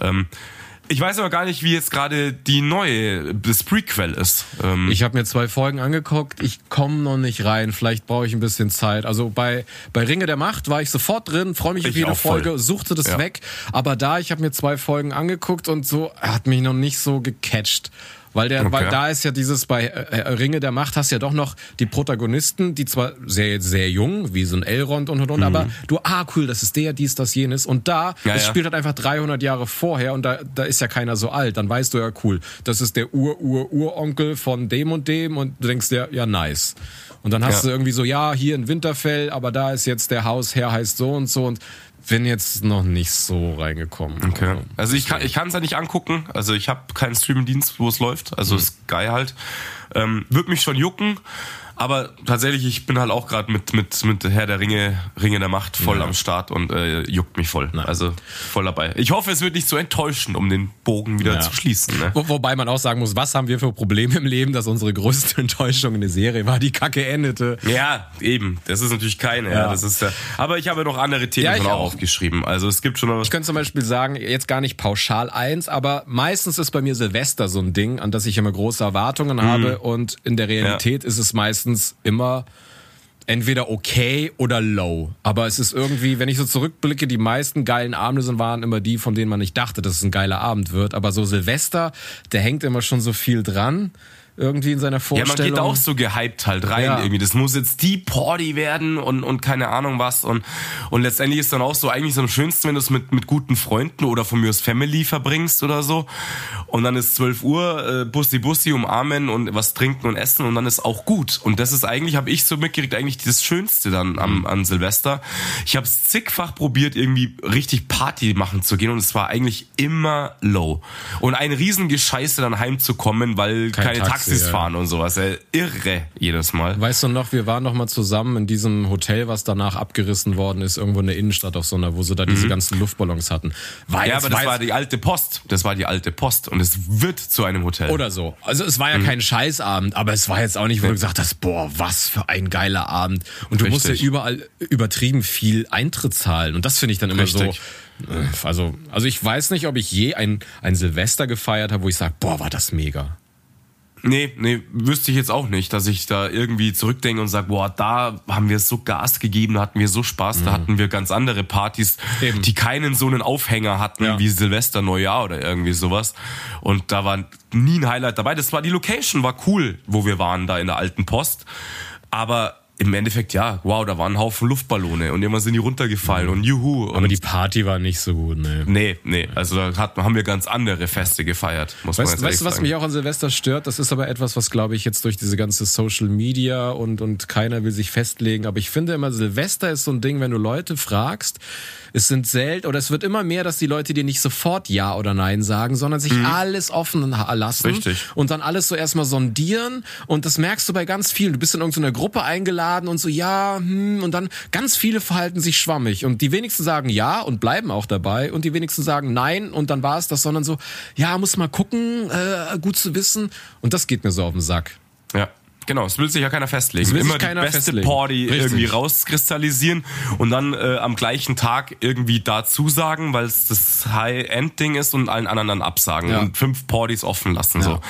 Ähm, ich weiß aber gar nicht, wie jetzt gerade die neue, das Prequel ist. Ähm ich habe mir zwei Folgen angeguckt. Ich komme noch nicht rein. Vielleicht brauche ich ein bisschen Zeit. Also bei, bei Ringe der Macht war ich sofort drin, freue mich ich auf jede Folge, suchte das ja. weg. Aber da, ich habe mir zwei Folgen angeguckt und so hat mich noch nicht so gecatcht. Weil der, okay. weil da ist ja dieses bei äh, äh, Ringe der Macht hast ja doch noch die Protagonisten, die zwar sehr sehr jung, wie so ein Elrond und und und, mhm. aber du ah cool, das ist der, dies, das, jenes und da ja, es ja. spielt halt einfach 300 Jahre vorher und da da ist ja keiner so alt, dann weißt du ja cool, das ist der Ur Ur Uronkel von dem und dem und du denkst dir ja nice. Und dann hast ja. du irgendwie so ja hier in Winterfell, aber da ist jetzt der Hausherr heißt so und so und bin jetzt noch nicht so reingekommen. Okay. Also ich kann ich kann es ja nicht angucken. Also ich habe keinen Streamingdienst, wo es läuft. Also mhm. Sky halt. Ähm, Würde mich schon jucken. Aber tatsächlich, ich bin halt auch gerade mit, mit, mit Herr der Ringe, Ringe der Macht voll ja. am Start und äh, juckt mich voll. Nein. Also voll dabei. Ich hoffe, es wird nicht so enttäuschen, um den Bogen wieder ja. zu schließen. Ne? Wo, wobei man auch sagen muss, was haben wir für Probleme im Leben, dass unsere größte Enttäuschung in der Serie war, die Kacke endete. Ja, eben. Das ist natürlich keine. Ja. ja das ist ja, aber ich habe noch andere Themen schon auch aufgeschrieben. Also es gibt schon noch Ich könnte zum Beispiel sagen, jetzt gar nicht pauschal eins, aber meistens ist bei mir Silvester so ein Ding, an das ich immer große Erwartungen mhm. habe und in der Realität ist es meistens meistens immer entweder okay oder low. Aber es ist irgendwie, wenn ich so zurückblicke, die meisten geilen Abende sind, waren immer die, von denen man nicht dachte, dass es ein geiler Abend wird. Aber so Silvester, der hängt immer schon so viel dran irgendwie in seiner Vorstellung. Ja, man geht auch so gehypt halt rein ja. irgendwie. Das muss jetzt die Party werden und, und keine Ahnung was. Und, und letztendlich ist dann auch so eigentlich so am schönsten, wenn du es mit, mit guten Freunden oder von mir aus Family verbringst oder so. Und dann ist 12 Uhr, äh, Bussi Bussi umarmen und was trinken und essen und dann ist auch gut. Und das ist eigentlich, habe ich so mitgekriegt, eigentlich das Schönste dann am, mhm. an Silvester. Ich habe es zigfach probiert, irgendwie richtig Party machen zu gehen und es war eigentlich immer low. Und ein Riesengescheiße dann heimzukommen, weil Kein keine Taxi Taxis ja. fahren und sowas. Ey. Irre jedes Mal. Weißt du noch, wir waren noch mal zusammen in diesem Hotel, was danach abgerissen worden ist, irgendwo in der Innenstadt auf so einer, wo sie da mhm. diese ganzen Luftballons hatten. War ja, aber das war die alte Post. Das war die alte Post und es wird zu einem Hotel. Oder so. Also es war ja mhm. kein Scheißabend, aber es war jetzt auch nicht, wo du gesagt hast, boah, was für ein geiler Abend. Und du Richtig. musst ja überall übertrieben viel Eintritt zahlen. Und das finde ich dann immer Richtig. so. Äh, also, also ich weiß nicht, ob ich je ein, ein Silvester gefeiert habe, wo ich sage, boah, war das mega. Nee, nee, wüsste ich jetzt auch nicht, dass ich da irgendwie zurückdenke und sage, boah, da haben wir so Gas gegeben, da hatten wir so Spaß, mhm. da hatten wir ganz andere Partys, Eben. die keinen so einen Aufhänger hatten ja. wie Silvester, Neujahr oder irgendwie sowas. Und da war nie ein Highlight dabei. Das war die Location, war cool, wo wir waren da in der alten Post. Aber im Endeffekt, ja, wow, da waren ein Haufen Luftballone und irgendwann sind die runtergefallen und juhu. Und Aber die Party war nicht so gut, ne? Nee, nee, also da hat, haben wir ganz andere Feste gefeiert, muss weißt, man jetzt Weißt du, was mich auch an Silvester stört? Das ist aber etwas, was, glaube ich, jetzt durch diese ganze Social Media und, und keiner will sich festlegen. Aber ich finde immer, Silvester ist so ein Ding, wenn du Leute fragst, es sind selten oder es wird immer mehr, dass die Leute dir nicht sofort Ja oder Nein sagen, sondern sich mhm. alles offen lassen Richtig. und dann alles so erstmal sondieren und das merkst du bei ganz vielen. Du bist in irgendeiner Gruppe eingeladen und so ja, hm, und dann ganz viele verhalten sich schwammig und die wenigsten sagen Ja und bleiben auch dabei und die wenigsten sagen Nein und dann war es das, sondern so ja, muss mal gucken, äh, gut zu wissen und das geht mir so auf den Sack. Ja. Genau, es will sich ja keiner festlegen. Es will Immer die beste festlegen. Party Richtig. irgendwie rauskristallisieren und dann äh, am gleichen Tag irgendwie dazu sagen, weil es das High-End-Ding ist und allen anderen dann absagen ja. und fünf Partys offen lassen. Ja. So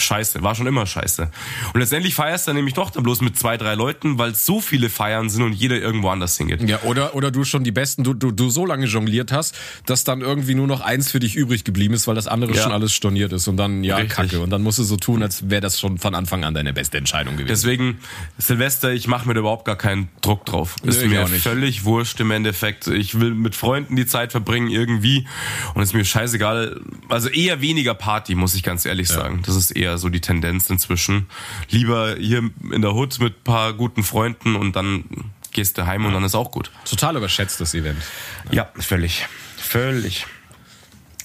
scheiße, war schon immer scheiße. Und letztendlich feierst du dann nämlich doch dann bloß mit zwei, drei Leuten, weil so viele Feiern sind und jeder irgendwo anders hingeht. Ja, oder, oder du schon die besten, du, du, du so lange jongliert hast, dass dann irgendwie nur noch eins für dich übrig geblieben ist, weil das andere ja. schon alles storniert ist und dann, ja, Richtig. kacke. Und dann musst du so tun, als wäre das schon von Anfang an deine beste Entscheidung gewesen. Deswegen, Silvester, ich mache mir da überhaupt gar keinen Druck drauf. Ist mir völlig wurscht im Endeffekt. Ich will mit Freunden die Zeit verbringen irgendwie und ist mir scheißegal. Also eher weniger Party, muss ich ganz ehrlich ja. sagen. Das ist eher so die Tendenz inzwischen. Lieber hier in der Hut mit paar guten Freunden und dann gehst du heim und dann ist auch gut. Total überschätzt das Event. Ja, völlig. Völlig.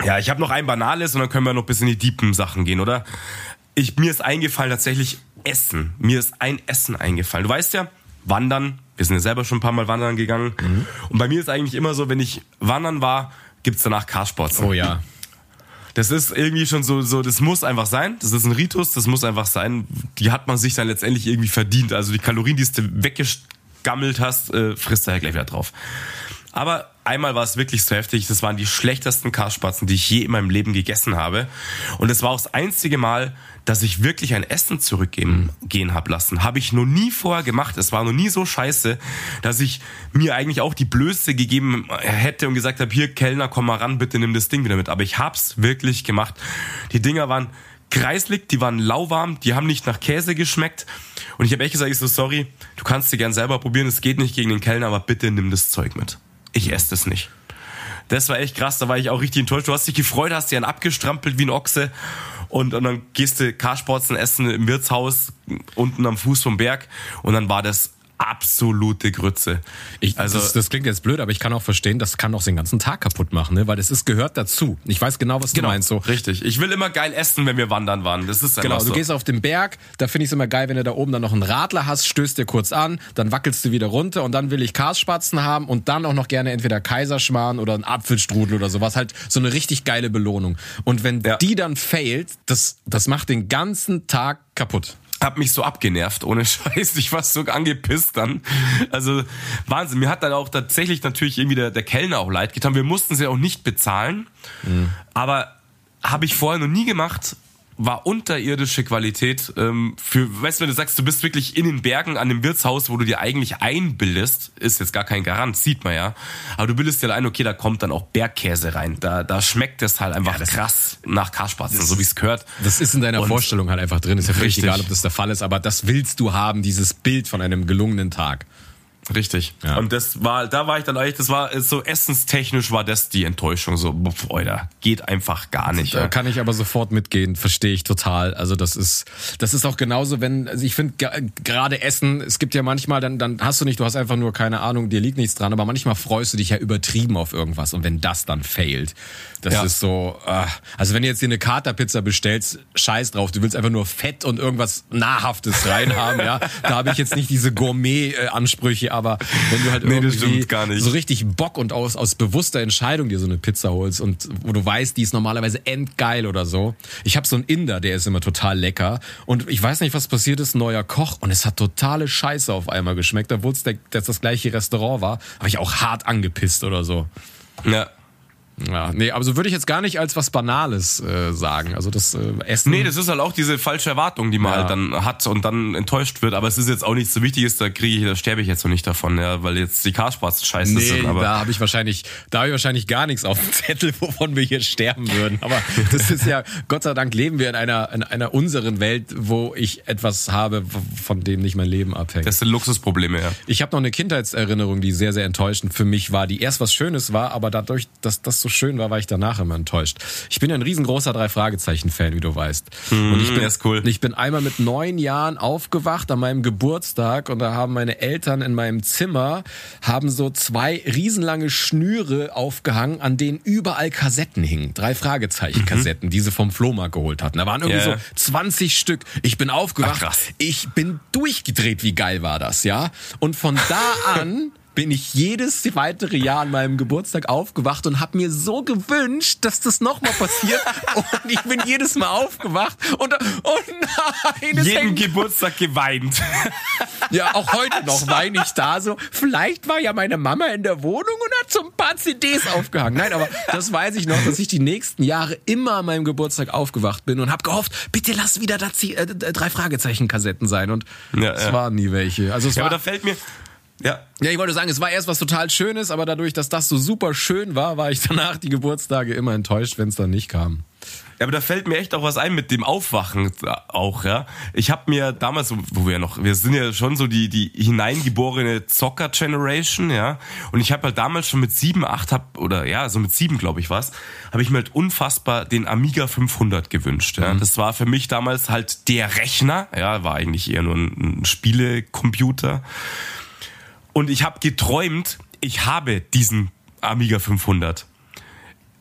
Ja, ich habe noch ein banales und dann können wir noch bis in die deepen Sachen gehen, oder? Ich, mir ist eingefallen tatsächlich Essen. Mir ist ein Essen eingefallen. Du weißt ja, Wandern. Wir sind ja selber schon ein paar Mal wandern gegangen. Mhm. Und bei mir ist eigentlich immer so, wenn ich wandern war, gibt's danach Carsports. Oh ja. Das ist irgendwie schon so, so, das muss einfach sein. Das ist ein Ritus, das muss einfach sein. Die hat man sich dann letztendlich irgendwie verdient. Also die Kalorien, die du weggegammelt hast, äh, frisst du ja gleich wieder drauf. Aber einmal war es wirklich so heftig. Das waren die schlechtesten Karspatzen, die ich je in meinem Leben gegessen habe. Und es war auch das einzige Mal, dass ich wirklich ein Essen zurückgehen gehen hab lassen. Habe ich noch nie vorher gemacht. Es war noch nie so scheiße, dass ich mir eigentlich auch die Blöße gegeben hätte und gesagt habe, hier Kellner, komm mal ran, bitte nimm das Ding wieder mit. Aber ich hab's wirklich gemacht. Die Dinger waren kreislig, die waren lauwarm, die haben nicht nach Käse geschmeckt. Und ich habe echt gesagt, ich so, sorry, du kannst sie gern selber probieren, es geht nicht gegen den Kellner, aber bitte nimm das Zeug mit. Ich esse das nicht. Das war echt krass, da war ich auch richtig enttäuscht. Du hast dich gefreut, hast dir einen abgestrampelt wie ein Ochse und, und dann gehst du Karsporzen essen im Wirtshaus unten am Fuß vom Berg und dann war das absolute Grütze. Ich, also das, das, klingt jetzt blöd, aber ich kann auch verstehen, das kann auch den ganzen Tag kaputt machen, ne? weil das ist gehört dazu. Ich weiß genau, was genau, du meinst. So. Richtig. Ich will immer geil essen, wenn wir wandern waren. Das ist genau. So. Du gehst auf den Berg, da finde ich es immer geil, wenn du da oben dann noch einen Radler hast, stößt dir kurz an, dann wackelst du wieder runter und dann will ich Karsspatzen haben und dann auch noch gerne entweder Kaiserschmarrn oder einen Apfelstrudel oder sowas. Halt so eine richtig geile Belohnung. Und wenn ja. die dann failt, das, das macht den ganzen Tag kaputt hab mich so abgenervt, ohne Scheiß. Ich war so angepisst dann. Also Wahnsinn. Mir hat dann auch tatsächlich natürlich irgendwie der, der Kellner auch leid getan. Wir mussten sie auch nicht bezahlen. Mhm. Aber habe ich vorher noch nie gemacht. War unterirdische Qualität. Ähm, für, weißt du, wenn du sagst, du bist wirklich in den Bergen an dem Wirtshaus, wo du dir eigentlich einbildest, ist jetzt gar kein Garant, sieht man ja. Aber du bildest dir ein, okay, da kommt dann auch Bergkäse rein. Da, da schmeckt es halt einfach ja, krass nach Karspatzen, so wie es gehört. Das ist in deiner Und Vorstellung halt einfach drin. Ist ja völlig egal, ob das der Fall ist, aber das willst du haben, dieses Bild von einem gelungenen Tag. Richtig. Ja. Und das war, da war ich dann eigentlich, das war so essenstechnisch war das die Enttäuschung. So, Alter, geht einfach gar nicht. Da ja. kann ich aber sofort mitgehen, verstehe ich total. Also das ist, das ist auch genauso, wenn, also ich finde gerade Essen, es gibt ja manchmal, dann, dann hast du nicht, du hast einfach nur keine Ahnung, dir liegt nichts dran, aber manchmal freust du dich ja übertrieben auf irgendwas und wenn das dann failt, das ja. ist so, äh, also wenn du jetzt dir eine Katerpizza bestellst, scheiß drauf, du willst einfach nur Fett und irgendwas Nahrhaftes reinhaben, ja. Da habe ich jetzt nicht diese Gourmet-Ansprüche, aber wenn du halt irgendwie nee, so richtig Bock und aus, aus bewusster Entscheidung dir so eine Pizza holst und wo du weißt, die ist normalerweise endgeil oder so. Ich habe so einen Inder, der ist immer total lecker und ich weiß nicht, was passiert ist, neuer Koch und es hat totale Scheiße auf einmal geschmeckt, obwohl es das gleiche Restaurant war, habe ich auch hart angepisst oder so. Ja. Ja, nee, aber so würde ich jetzt gar nicht als was Banales äh, sagen. Also das äh, Essen. Nee, das ist halt auch diese falsche Erwartung, die man ja. halt dann hat und dann enttäuscht wird. Aber es ist jetzt auch nicht so wichtig, ist, da kriege ich, da sterbe ich jetzt noch nicht davon, ja, weil jetzt die Carspaß scheiße nee, sind. Aber da habe ich wahrscheinlich, da habe ich wahrscheinlich gar nichts auf dem Zettel, wovon wir hier sterben würden. Aber das ist ja, Gott sei Dank leben wir in einer, in einer unseren Welt, wo ich etwas habe, von dem nicht mein Leben abhängt. Das sind Luxusprobleme, ja. Ich habe noch eine Kindheitserinnerung, die sehr, sehr enttäuschend für mich war, die erst was Schönes war, aber dadurch, dass das so schön war, war ich danach immer enttäuscht. Ich bin ja ein riesengroßer Drei-Fragezeichen-Fan, wie du weißt. Mm, und ich bin, ist cool. ich bin einmal mit neun Jahren aufgewacht an meinem Geburtstag und da haben meine Eltern in meinem Zimmer haben so zwei riesenlange Schnüre aufgehangen, an denen überall Kassetten hingen. Drei Fragezeichen-Kassetten, mhm. die sie vom Flohmarkt geholt hatten. Da waren irgendwie yeah. so 20 Stück. Ich bin aufgewacht. Ach, ich bin durchgedreht. Wie geil war das, ja? Und von da an bin ich jedes weitere Jahr an meinem Geburtstag aufgewacht und habe mir so gewünscht, dass das nochmal passiert. und ich bin jedes Mal aufgewacht und oh nein, jeden Geburtstag geweint. ja, auch heute noch weine ich da so. Vielleicht war ja meine Mama in der Wohnung und hat so ein paar CDs aufgehangen. Nein, aber das weiß ich noch, dass ich die nächsten Jahre immer an meinem Geburtstag aufgewacht bin und habe gehofft, bitte lass wieder da äh, drei Fragezeichen Kassetten sein und ja, es ja. waren nie welche. Also es ja, war, aber da fällt mir ja. Ja, ich wollte sagen, es war erst was total Schönes, aber dadurch, dass das so super schön war, war ich danach die Geburtstage immer enttäuscht, wenn es dann nicht kam. Ja, aber da fällt mir echt auch was ein mit dem Aufwachen auch, ja. Ich habe mir damals, wo wir ja noch, wir sind ja schon so die die hineingeborene Zocker Generation, ja. Und ich habe halt damals schon mit sieben, acht hab oder ja, so mit sieben glaube ich was, habe ich mir halt unfassbar den Amiga 500 gewünscht. Ja. Mhm. Das war für mich damals halt der Rechner, ja, war eigentlich eher nur ein, ein Spielecomputer. Und ich habe geträumt, ich habe diesen Amiga 500.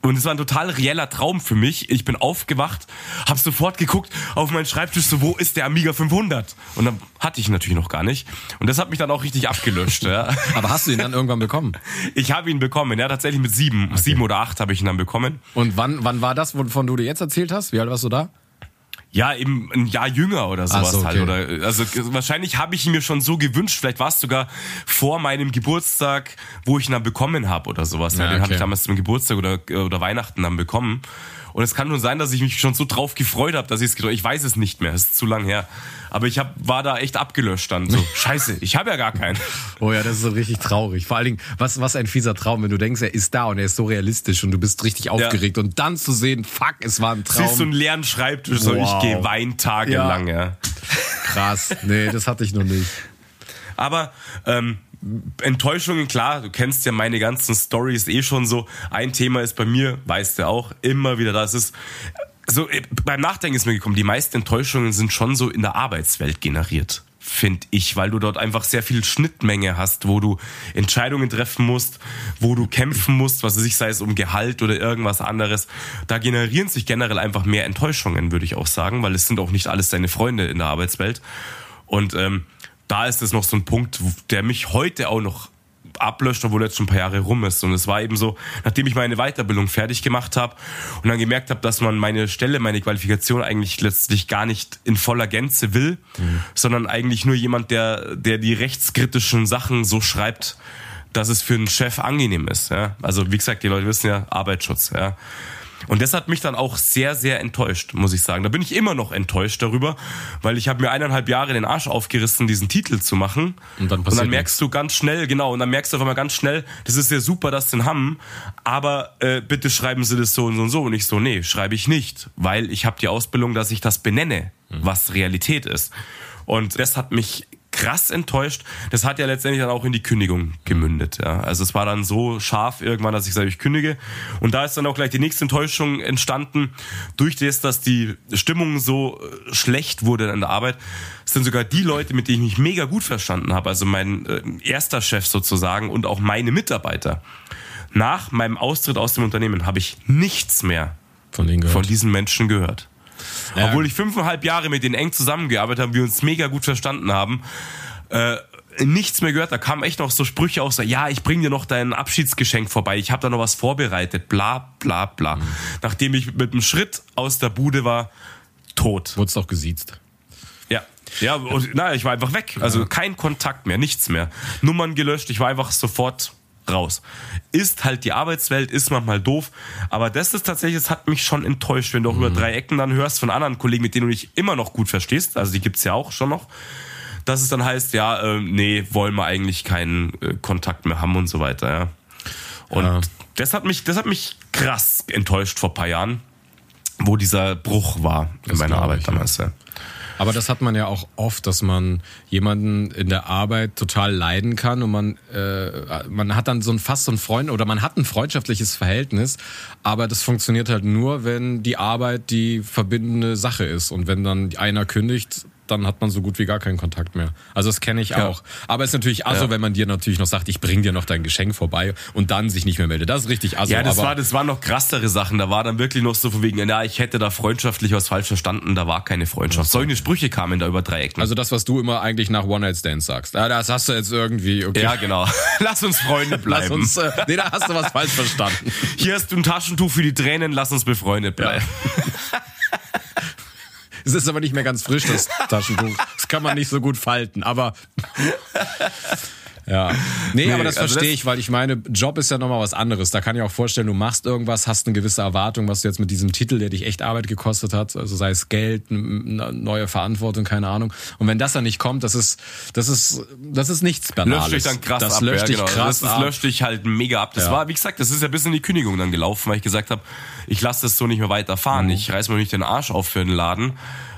Und es war ein total reeller Traum für mich. Ich bin aufgewacht, habe sofort geguckt auf meinen Schreibtisch, so wo ist der Amiga 500? Und dann hatte ich ihn natürlich noch gar nicht. Und das hat mich dann auch richtig abgelöscht. ja. Aber hast du ihn dann irgendwann bekommen? Ich habe ihn bekommen, ja, tatsächlich mit sieben, okay. sieben oder acht habe ich ihn dann bekommen. Und wann, wann war das, wovon du dir jetzt erzählt hast? Wie alt warst du da? Ja, eben ein Jahr jünger oder sowas so, halt. okay. halt. Oder also wahrscheinlich habe ich ihn mir schon so gewünscht. Vielleicht war es sogar vor meinem Geburtstag, wo ich ihn dann bekommen habe oder sowas. Ja, Den okay. habe ich damals zum Geburtstag oder, oder Weihnachten dann bekommen. Und es kann nur sein, dass ich mich schon so drauf gefreut habe, dass ich es Ich weiß es nicht mehr, es ist zu lang her. Aber ich hab, war da echt abgelöscht dann. So, scheiße, ich habe ja gar keinen. Oh ja, das ist so richtig traurig. Vor allen Dingen, was, was ein fieser Traum, wenn du denkst, er ist da und er ist so realistisch und du bist richtig aufgeregt. Ja. Und dann zu sehen, fuck, es war ein Traum. Siehst du einen leeren Schreibtisch, wow. so ich gehe wein tagelang, ja. ja. Krass. Nee, das hatte ich noch nicht. Aber ähm, Enttäuschungen, klar, du kennst ja meine ganzen Stories eh schon so. Ein Thema ist bei mir, weißt du auch, immer wieder da. Es ist so, äh, beim Nachdenken ist mir gekommen, die meisten Enttäuschungen sind schon so in der Arbeitswelt generiert finde ich, weil du dort einfach sehr viel Schnittmenge hast, wo du Entscheidungen treffen musst, wo du kämpfen musst, was weiß ich, sei es um Gehalt oder irgendwas anderes. Da generieren sich generell einfach mehr Enttäuschungen, würde ich auch sagen, weil es sind auch nicht alles deine Freunde in der Arbeitswelt. Und ähm, da ist es noch so ein Punkt, der mich heute auch noch ablöscht, obwohl jetzt schon ein paar Jahre rum ist. Und es war eben so, nachdem ich meine Weiterbildung fertig gemacht habe und dann gemerkt habe, dass man meine Stelle, meine Qualifikation eigentlich letztlich gar nicht in voller Gänze will, mhm. sondern eigentlich nur jemand, der, der die rechtskritischen Sachen so schreibt, dass es für einen Chef angenehm ist. Ja? Also wie gesagt, die Leute wissen ja, Arbeitsschutz. Ja? Und das hat mich dann auch sehr, sehr enttäuscht, muss ich sagen. Da bin ich immer noch enttäuscht darüber, weil ich habe mir eineinhalb Jahre den Arsch aufgerissen, diesen Titel zu machen. Und dann, und dann merkst du ganz schnell, genau, und dann merkst du auf einmal ganz schnell, das ist ja super, dass sie den haben, aber äh, bitte schreiben sie das so und so und so. Und ich so, nee, schreibe ich nicht, weil ich habe die Ausbildung, dass ich das benenne, mhm. was Realität ist. Und das hat mich krass enttäuscht. Das hat ja letztendlich dann auch in die Kündigung gemündet. Ja. Also es war dann so scharf irgendwann, dass ich sage, ich kündige. Und da ist dann auch gleich die nächste Enttäuschung entstanden. Durch das, dass die Stimmung so äh, schlecht wurde in der Arbeit, sind sogar die Leute, mit denen ich mich mega gut verstanden habe, also mein äh, erster Chef sozusagen und auch meine Mitarbeiter. Nach meinem Austritt aus dem Unternehmen habe ich nichts mehr von, von diesen Menschen gehört. Ja. Obwohl ich fünfeinhalb Jahre mit denen eng zusammengearbeitet habe, wir uns mega gut verstanden haben. Äh, nichts mehr gehört. Da kamen echt noch so Sprüche aus, ja, ich bring dir noch dein Abschiedsgeschenk vorbei, ich habe da noch was vorbereitet, bla bla bla. Mhm. Nachdem ich mit einem Schritt aus der Bude war, tot. Wurdest auch gesiezt. Ja. Ja, und, na, ich war einfach weg. Also kein Kontakt mehr, nichts mehr. Nummern gelöscht, ich war einfach sofort raus. Ist halt die Arbeitswelt, ist manchmal doof, aber das ist tatsächlich, es hat mich schon enttäuscht, wenn du auch mhm. über drei Ecken dann hörst von anderen Kollegen, mit denen du dich immer noch gut verstehst, also die gibt's ja auch schon noch, dass es dann heißt, ja, äh, nee, wollen wir eigentlich keinen äh, Kontakt mehr haben und so weiter, ja. Und ja. das hat mich, das hat mich krass enttäuscht vor paar Jahren, wo dieser Bruch war in meiner Arbeit ich, damals, ja. Aber das hat man ja auch oft, dass man jemanden in der Arbeit total leiden kann und man, äh, man hat dann so ein fast so ein Freund oder man hat ein freundschaftliches Verhältnis, aber das funktioniert halt nur, wenn die Arbeit die verbindende Sache ist. Und wenn dann einer kündigt, dann hat man so gut wie gar keinen Kontakt mehr. Also das kenne ich ja. auch. Aber es ist natürlich aso, ja. wenn man dir natürlich noch sagt, ich bring dir noch dein Geschenk vorbei und dann sich nicht mehr meldet. Das ist richtig aso. Ja, das, war, das waren noch krassere Sachen. Da war dann wirklich noch so von wegen, ja, ich hätte da freundschaftlich was falsch verstanden, da war keine Freundschaft. Solche Sprüche kamen da über Dreiecken. Also das, was du immer eigentlich nach One-Night-Stands sagst. Ja, das hast du jetzt irgendwie, okay. Ja, genau. Lass uns Freunde bleiben. Lass uns, äh, nee, da hast du was falsch verstanden. Hier hast du ein Taschentuch für die Tränen, lass uns befreundet bleiben. Ja. Es ist aber nicht mehr ganz frisch, das Taschentuch. Das kann man nicht so gut falten, aber. Ja. Nee, nee aber das also verstehe ich, weil ich meine, Job ist ja nochmal was anderes. Da kann ich auch vorstellen, du machst irgendwas, hast eine gewisse Erwartung, was du jetzt mit diesem Titel, der dich echt Arbeit gekostet hat, also sei es Geld, neue Verantwortung, keine Ahnung. Und wenn das dann nicht kommt, das ist, das ist, das ist nichts Banales. Löscht dich dann krass das ab. Löscht ja, dich genau. krass das, das löscht dich halt mega ab. Das ja. war, wie gesagt, das ist ja bis in die Kündigung dann gelaufen, weil ich gesagt habe, ich lasse das so nicht mehr weiterfahren. Mhm. Ich reiß mir nicht den Arsch auf für den Laden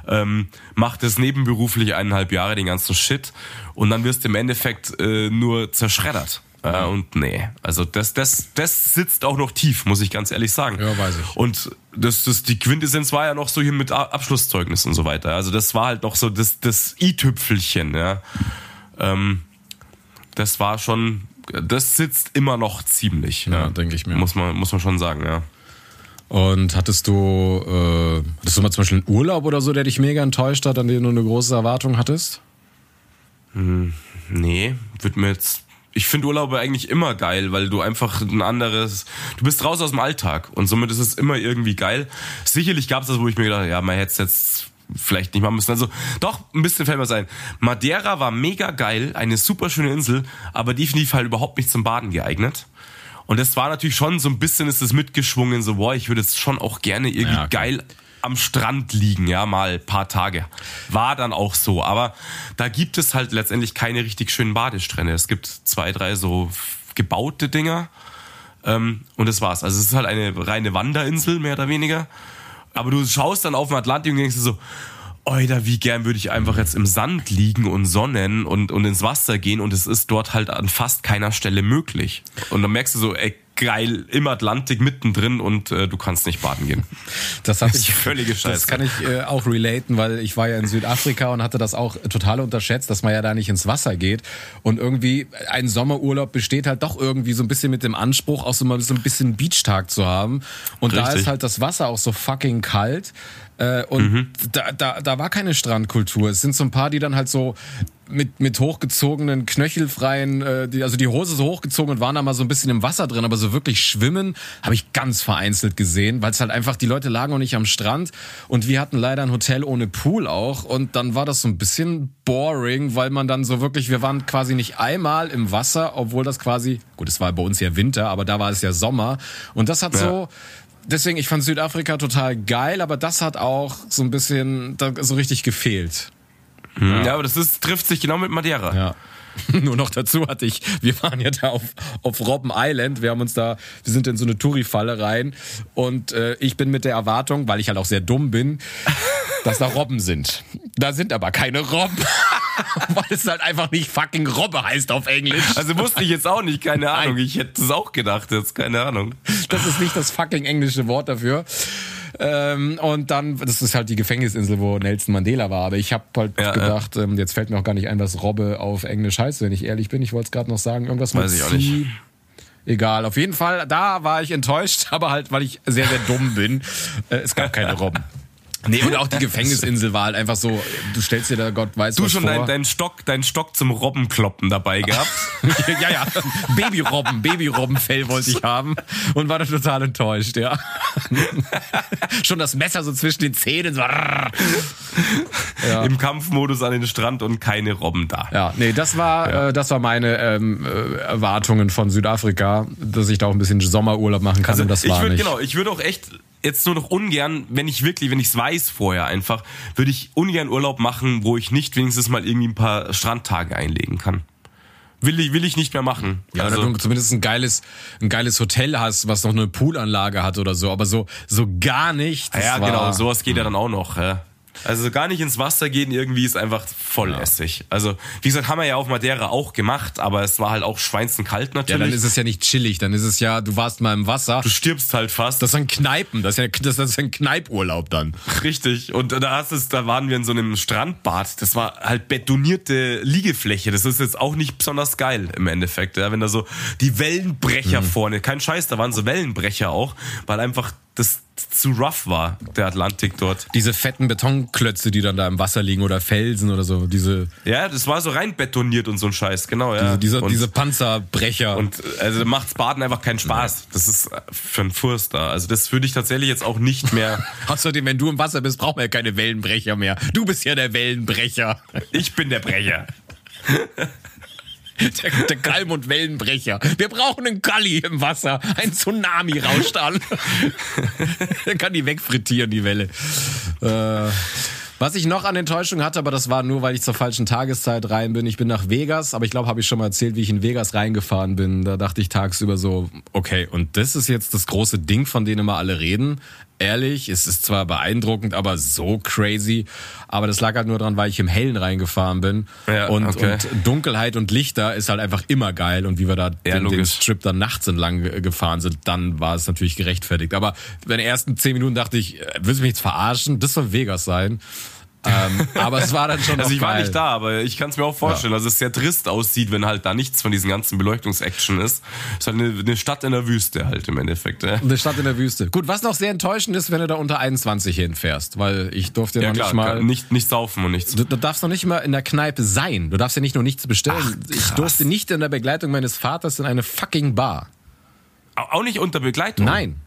ähm, mach das nebenberuflich eineinhalb Jahre, den ganzen Shit, und dann wirst du im Endeffekt äh, nur zerschreddert. Äh, und nee, also das, das, das sitzt auch noch tief, muss ich ganz ehrlich sagen. Ja, weiß ich. Und das, das, die Quintessenz war ja noch so hier mit Abschlusszeugnis und so weiter. Also das war halt noch so das, das i-Tüpfelchen, ja. Ähm, das war schon, das sitzt immer noch ziemlich. Ja, ja. denke ich mir. Muss man, muss man schon sagen, ja. Und hattest du, äh, hattest du mal zum Beispiel einen Urlaub oder so, der dich mega enttäuscht hat, an dem du eine große Erwartung hattest? Hm, nee, wird mir jetzt. Ich finde Urlaube eigentlich immer geil, weil du einfach ein anderes. Du bist raus aus dem Alltag und somit ist es immer irgendwie geil. Sicherlich gab es das, wo ich mir gedacht ja, man hätte es jetzt vielleicht nicht machen müssen. Also doch, ein bisschen fällt mir sein. Madeira war mega geil, eine super schöne Insel, aber definitiv halt überhaupt nicht zum Baden geeignet. Und das war natürlich schon so ein bisschen ist es mitgeschwungen, so, boah, ich würde jetzt schon auch gerne irgendwie ja, geil am Strand liegen, ja, mal paar Tage. War dann auch so. Aber da gibt es halt letztendlich keine richtig schönen Badestrände. Es gibt zwei, drei so gebaute Dinger. Ähm, und das war's. Also es ist halt eine reine Wanderinsel, mehr oder weniger. Aber du schaust dann auf den Atlantik und denkst dir so, Oida, wie gern würde ich einfach jetzt im Sand liegen und sonnen und, und ins Wasser gehen und es ist dort halt an fast keiner Stelle möglich. Und dann merkst du so, ey, geil, im Atlantik mittendrin und äh, du kannst nicht baden gehen. Das hatte ich völlige Scheiße. Das kann ich äh, auch relaten, weil ich war ja in Südafrika und hatte das auch total unterschätzt, dass man ja da nicht ins Wasser geht und irgendwie ein Sommerurlaub besteht halt doch irgendwie so ein bisschen mit dem Anspruch auch so mal so ein bisschen Beachtag zu haben und Richtig. da ist halt das Wasser auch so fucking kalt äh, und mhm. da, da, da war keine Strandkultur. Es sind so ein paar, die dann halt so mit, mit hochgezogenen, knöchelfreien, äh, die, also die Hose so hochgezogen und waren da mal so ein bisschen im Wasser drin, aber so wirklich schwimmen habe ich ganz vereinzelt gesehen, weil es halt einfach, die Leute lagen auch nicht am Strand und wir hatten leider ein Hotel ohne Pool auch und dann war das so ein bisschen boring, weil man dann so wirklich, wir waren quasi nicht einmal im Wasser, obwohl das quasi, gut, es war bei uns ja Winter, aber da war es ja Sommer und das hat ja. so deswegen, ich fand Südafrika total geil, aber das hat auch so ein bisschen so richtig gefehlt. Ja. ja, aber das ist, trifft sich genau mit Madeira. Ja. Nur noch dazu hatte ich, wir waren ja da auf, auf Robben Island, wir haben uns da, wir sind in so eine Touri-Falle rein und äh, ich bin mit der Erwartung, weil ich halt auch sehr dumm bin, dass da Robben sind. Da sind aber keine Robben. weil es halt einfach nicht fucking Robbe heißt auf Englisch. Also wusste ich jetzt auch nicht, keine Ahnung. Ich hätte es auch gedacht jetzt, keine Ahnung. Das ist nicht das fucking englische Wort dafür. Ähm, und dann, das ist halt die Gefängnisinsel, wo Nelson Mandela war. Aber ich habe halt ja, gedacht. Ähm, jetzt fällt mir auch gar nicht ein, was Robbe auf Englisch heißt, wenn ich ehrlich bin. Ich wollte es gerade noch sagen, irgendwas Weiß mit ich auch nicht. Egal, auf jeden Fall, da war ich enttäuscht, aber halt, weil ich sehr, sehr dumm bin. Äh, es gab keine Robben. Nee, und auch die Gefängnisinsel war halt einfach so, du stellst dir da Gott weiß du was schon vor. deinen dein Stock, deinen Stock zum Robbenkloppen dabei gehabt? ja, ja, Babyrobben, Babyrobbenfell wollte ich haben und war da total enttäuscht, ja. schon das Messer so zwischen den Zähnen so. Ja. Im Kampfmodus an den Strand und keine Robben da. Ja, nee, das war, ja. äh, das war meine ähm, äh, Erwartungen von Südafrika, dass ich da auch ein bisschen Sommerurlaub machen kann also und das ich war würd, nicht. Genau, ich würde auch echt jetzt nur noch ungern, wenn ich wirklich, wenn ich es weiß vorher einfach, würde ich ungern Urlaub machen, wo ich nicht wenigstens mal irgendwie ein paar Strandtage einlegen kann. Will ich, will ich nicht mehr machen. Ja, also, oder du zumindest ein geiles, ein geiles Hotel hast, was noch eine Poolanlage hat oder so, aber so, so gar nicht. Ja, genau, sowas geht ja dann auch noch. Ja. Also gar nicht ins Wasser gehen irgendwie ist einfach voll ja. lässig. Also wie gesagt, haben wir ja auf Madeira auch gemacht, aber es war halt auch schweinstenkalt natürlich. Ja, dann ist es ja nicht chillig, dann ist es ja, du warst mal im Wasser. Du stirbst halt fast. Das ist ein Kneipen, das ist ja das ist ein Kneipurlaub dann. Richtig. Und da hast es, da waren wir in so einem Strandbad. Das war halt betonierte Liegefläche. Das ist jetzt auch nicht besonders geil im Endeffekt. Ja, wenn da so die Wellenbrecher mhm. vorne, kein Scheiß, da waren so Wellenbrecher auch, weil einfach das zu rough war, der Atlantik dort. Diese fetten Betonklötze, die dann da im Wasser liegen oder Felsen oder so, diese. Ja, das war so rein betoniert und so ein Scheiß, genau, ja. Diese, diese, diese Panzerbrecher. Und also macht's Baden einfach keinen Spaß. Das ist für einen Furst da. Also das würde ich tatsächlich jetzt auch nicht mehr. Außerdem, wenn du im Wasser bist, brauchen wir ja keine Wellenbrecher mehr. Du bist ja der Wellenbrecher. Ich bin der Brecher. Der, der Kalmund Wellenbrecher. Wir brauchen einen Kalli im Wasser. Ein Tsunami rauscht an. Dann kann die wegfrittieren, die Welle. Äh, was ich noch an Enttäuschung hatte, aber das war nur, weil ich zur falschen Tageszeit rein bin. Ich bin nach Vegas, aber ich glaube, habe ich schon mal erzählt, wie ich in Vegas reingefahren bin. Da dachte ich tagsüber so, okay, und das ist jetzt das große Ding, von dem immer alle reden. Ehrlich, es ist zwar beeindruckend, aber so crazy. Aber das lag halt nur dran, weil ich im Hellen reingefahren bin. Ja, und, okay. und Dunkelheit und Lichter ist halt einfach immer geil. Und wie wir da ja, den, den, Strip dann nachts entlang gefahren sind, dann war es natürlich gerechtfertigt. Aber bei den ersten zehn Minuten dachte ich, äh, willst du mich jetzt verarschen? Das soll Vegas sein ähm, aber es war dann schon. Also ich geil. war nicht da, aber ich kann es mir auch vorstellen, ja. dass es sehr trist aussieht, wenn halt da nichts von diesen ganzen Beleuchtungsaction ist. Es ist halt eine, eine, Stadt in der Wüste halt im Endeffekt. Ja. Eine Stadt in der Wüste. Gut, was noch sehr enttäuschend ist, wenn du da unter 21 hinfährst, weil ich durfte ja, noch klar, nicht mal nicht nicht saufen und nichts. Du, du, darfst noch nicht mal in der Kneipe sein. Du darfst ja nicht nur nichts bestellen. Ach, ich durfte nicht in der Begleitung meines Vaters in eine fucking Bar. Auch nicht unter Begleitung? Nein.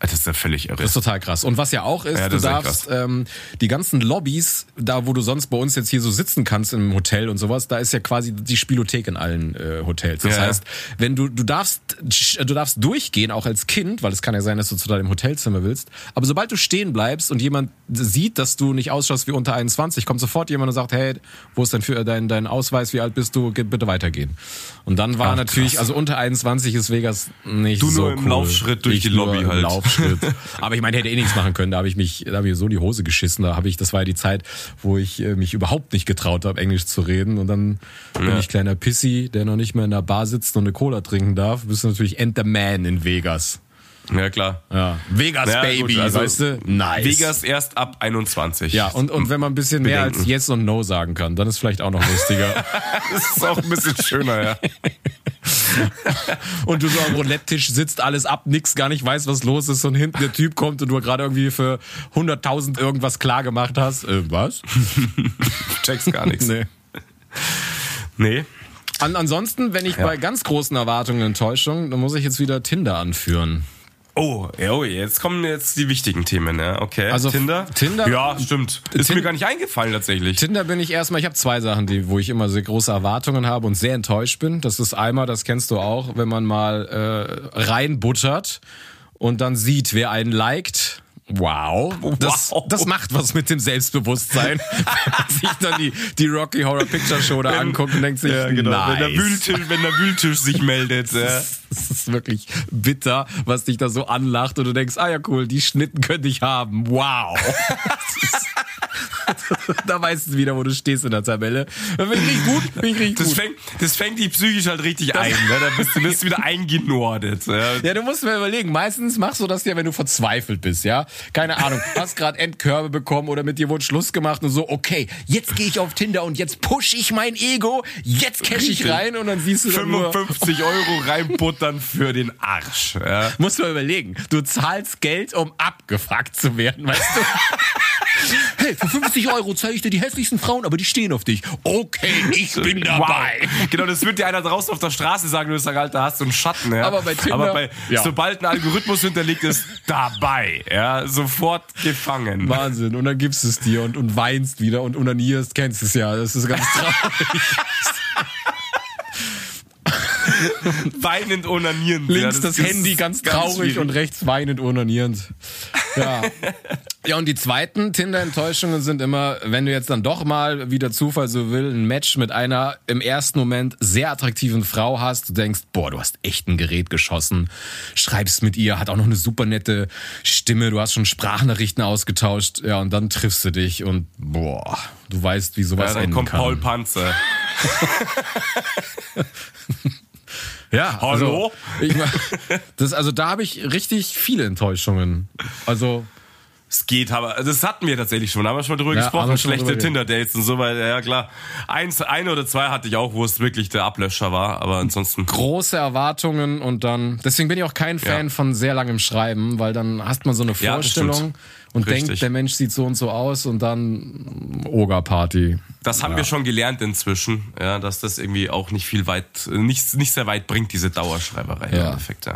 Das ist ja völlig irre. Das ist total krass. Und was ja auch ist, ja, du darfst ähm, die ganzen Lobbys, da wo du sonst bei uns jetzt hier so sitzen kannst im Hotel und sowas, da ist ja quasi die Spielothek in allen äh, Hotels. Das ja. heißt, wenn du du darfst du darfst durchgehen auch als Kind, weil es kann ja sein, dass du zu deinem Hotelzimmer willst. Aber sobald du stehen bleibst und jemand sieht, dass du nicht ausschaust wie unter 21, kommt sofort jemand und sagt, hey, wo ist denn für dein dein Ausweis? Wie alt bist du? Geh bitte weitergehen. Und dann war Ach, natürlich, also unter 21 ist Vegas nicht du so nur im cool. Laufschritt durch ich die Lobby halt. Laufschritt. Aber ich meine, hätte eh nichts machen können. Da habe ich mich, da habe ich so die Hose geschissen. Da habe ich, das war ja die Zeit, wo ich äh, mich überhaupt nicht getraut habe, Englisch zu reden. Und dann ja. bin ich kleiner Pissy, der noch nicht mehr in der Bar sitzt und eine Cola trinken darf. Bist du natürlich End the Man in Vegas. Ja, klar. Ja. Vegas ja, Baby, gut, also weißt du? Nice. Vegas erst ab 21. Ja, und, und wenn man ein bisschen mehr als Yes und No sagen kann, dann ist vielleicht auch noch lustiger. das ist auch ein bisschen schöner, ja. und du so am Roulette-Tisch sitzt, alles ab, nix, gar nicht weißt, was los ist und hinten der Typ kommt und du gerade irgendwie für 100.000 irgendwas klar gemacht hast. Äh, was? Checkst gar nichts. Nee. Nee. An, ansonsten, wenn ich ja. bei ganz großen Erwartungen Enttäuschung, dann muss ich jetzt wieder Tinder anführen. Oh, oh, jetzt kommen jetzt die wichtigen Themen, ne? Okay. Also Tinder? Tinder? Ja, stimmt. Ist mir gar nicht eingefallen tatsächlich. Tinder bin ich erstmal, ich habe zwei Sachen, die, wo ich immer sehr große Erwartungen habe und sehr enttäuscht bin. Das ist einmal, das kennst du auch, wenn man mal äh, reinbuttert und dann sieht, wer einen liked. Wow. Das, Wow. das macht was mit dem Selbstbewusstsein. wenn sich dann die, die Rocky Horror Picture Show da anguckt und denkt sich, Ja, genau. nice. Wenn, der Wühltisch, wenn der Wühltisch sich meldet. Ja. Das ist wirklich bitter, was dich da so anlacht und du denkst, ah ja cool, die Schnitten könnte ich haben. Wow. da weißt du wieder, wo du stehst in der Tabelle. Bin ich richtig gut, bin ich richtig Das gut. fängt, das fängt die psychisch halt richtig ein. Ne? Da bist du bist wieder eingenordet. Ja. Ja, du musst mir überlegen, meistens machst du das ja, wenn du verzweifelt bist, ja? Keine Ahnung, hast gerade Endkörbe bekommen oder mit dir wurde Schluss gemacht und so, okay, jetzt gehe ich auf Tinder und jetzt push ich mein Ego, jetzt cash ich rein und dann siehst du dann nur, 55 Euro reinbuttern für den Arsch. Ja. musst du mal überlegen, du zahlst Geld, um abgefuckt zu werden, weißt du? Hey, für 50 Euro zeige ich dir die hässlichsten Frauen, aber die stehen auf dich. Okay, ich bin dabei. Wow. Genau, das wird dir einer draußen auf der Straße sagen, du sagst, Alter, hast du einen Schatten. Ja? Aber bei Tinder- Aber bei, Ja. sobald ein Algorithmus hinterlegt ist, dabei. Ja, sofort gefangen. Wahnsinn. Und dann gibst du es dir und, und weinst wieder und unanierst, kennst es ja. Das ist ganz traurig. Weinend onanierend. Links ja, das, ist Handy ganz traurig schwierig. und rechts weinend onanierend. Ja. ja, und die zweiten Tinder-Enttäuschungen sind immer, wenn du jetzt dann doch mal, wie der Zufall so will, ein Match mit einer im ersten Moment sehr attraktiven Frau hast, du denkst, boah, du hast echt ein Gerät geschossen, schreibst mit ihr, hat auch noch eine super nette Stimme, du hast schon Sprachnachrichten ausgetauscht, ja, und dann triffst du dich und boah, du weißt, wie sowas Ja, dann enden kommt kann. Paul Panzer. Ja, Hallo? Also, ich, mein, das, also da habe ich richtig viele Enttäuschungen. Also Es geht, aber das hatten wir tatsächlich schon. Da haben wir schon mal drüber Ja, gesprochen. Schlechte Tinder-Dates und so weiter. Ja, klar. Eins, eine oder zwei hatte ich auch, wo es wirklich der Ablöscher war. Aber ansonsten. große Erwartungen und dann. Deswegen bin ich auch kein Fan Ja. von sehr langem Schreiben, weil dann hast man so eine Ja, Vorstellung stimmt. und Richtig. denkt, der Mensch sieht so und so aus und dann Oga-Party. Das haben wir schon gelernt inzwischen, ja, dass das irgendwie auch nicht viel weit, nicht, nicht sehr weit bringt, diese Dauerschreiberei im Ja. Endeffekt. Ja.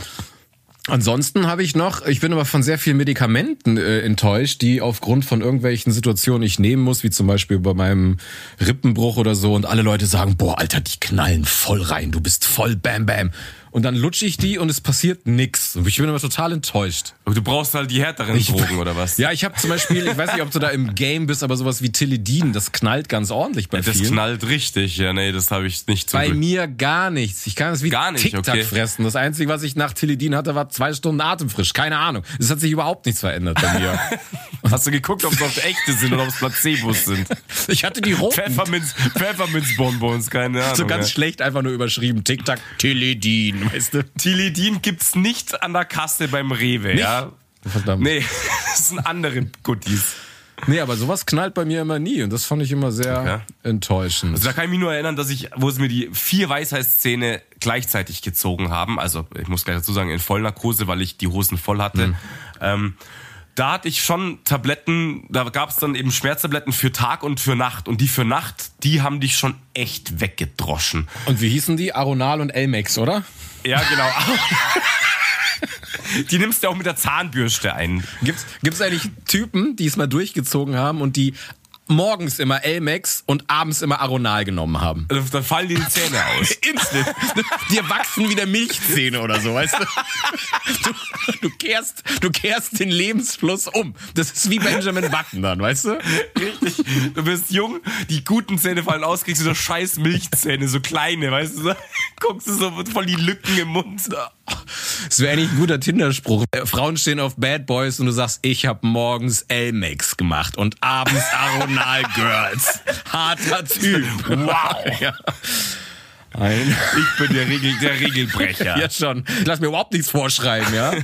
Ansonsten habe ich noch, ich bin aber von sehr vielen Medikamenten äh, enttäuscht, die aufgrund von irgendwelchen Situationen ich nehmen muss, wie zum Beispiel bei meinem Rippenbruch oder so, und alle Leute sagen, boah, Alter, die knallen voll rein, du bist voll bam bam. Und dann lutsche ich die und es passiert nix. Und ich bin aber total enttäuscht. Aber Du brauchst halt die härteren Drogen oder was? Ja, ich habe zum Beispiel, ich weiß nicht, ob du da im Game bist, aber sowas wie Tilidin, das knallt ganz ordentlich bei Das vielen. knallt richtig. Ja, nee, das habe ich nicht zum Bei Glück. mir gar nichts. Ich kann es wie Gar nicht, Tic-Tac okay. fressen. Das Einzige, was ich nach Tilidin hatte, war zwei Stunden atemfrisch. Keine Ahnung. Es hat sich überhaupt nichts verändert bei mir. Hast du geguckt, ob es auf echte sind oder ob es Placebos sind? Ich hatte die roten. Pfefferminz, Pfefferminzbonbons, keine Ahnung. so ganz ja. schlecht einfach nur überschrieben. Tic-Tac, Tilidin, weißt du? Tilidin gibt's nicht an der Kasse beim Rewe, ja? Verdammt. Nee. Nee, das sind andere Goodies. aber sowas knallt bei mir immer nie. Und das fand ich immer sehr Ja. enttäuschend. Also da kann ich mich nur erinnern, dass ich, wo sie mir die vier Weisheitszähne gleichzeitig gezogen haben, also ich muss gleich dazu sagen, in Vollnarkose, weil ich die Hosen voll hatte. Mhm. Ähm, da hatte ich schon Tabletten, da gab es dann eben Schmerztabletten für Tag und für Nacht. Und die für Nacht, die haben dich schon echt weggedroschen. Und wie hießen die? Aronal und Elmex, oder? Ja, genau. die nimmst du auch mit der Zahnbürste ein. Gibt's, gibt's eigentlich Typen, die es mal durchgezogen haben und die morgens immer Elmex und abends immer Aronal genommen haben? Also, Dann fallen dir die Zähne aus. Instant. Dir wachsen wieder Milchzähne oder so, weißt du? Du, du, kehrst, du kehrst den Lebensfluss um. Das ist wie Benjamin Button dann, weißt du? Richtig. Du bist jung, die guten Zähne fallen aus, kriegst du so scheiß Milchzähne, so kleine, weißt du? So, guckst du so voll die Lücken im Mund. Das wäre eigentlich ein guter Tinderspruch. Äh, Frauen stehen auf Bad Boys und du sagst, ich habe morgens Elmex gemacht und abends Aronal Girls. Harter Typ. Wow. Ja. Ein, Ich bin der, Regel, der Regelbrecher. ja schon. Ich lass mir überhaupt nichts vorschreiben, ja?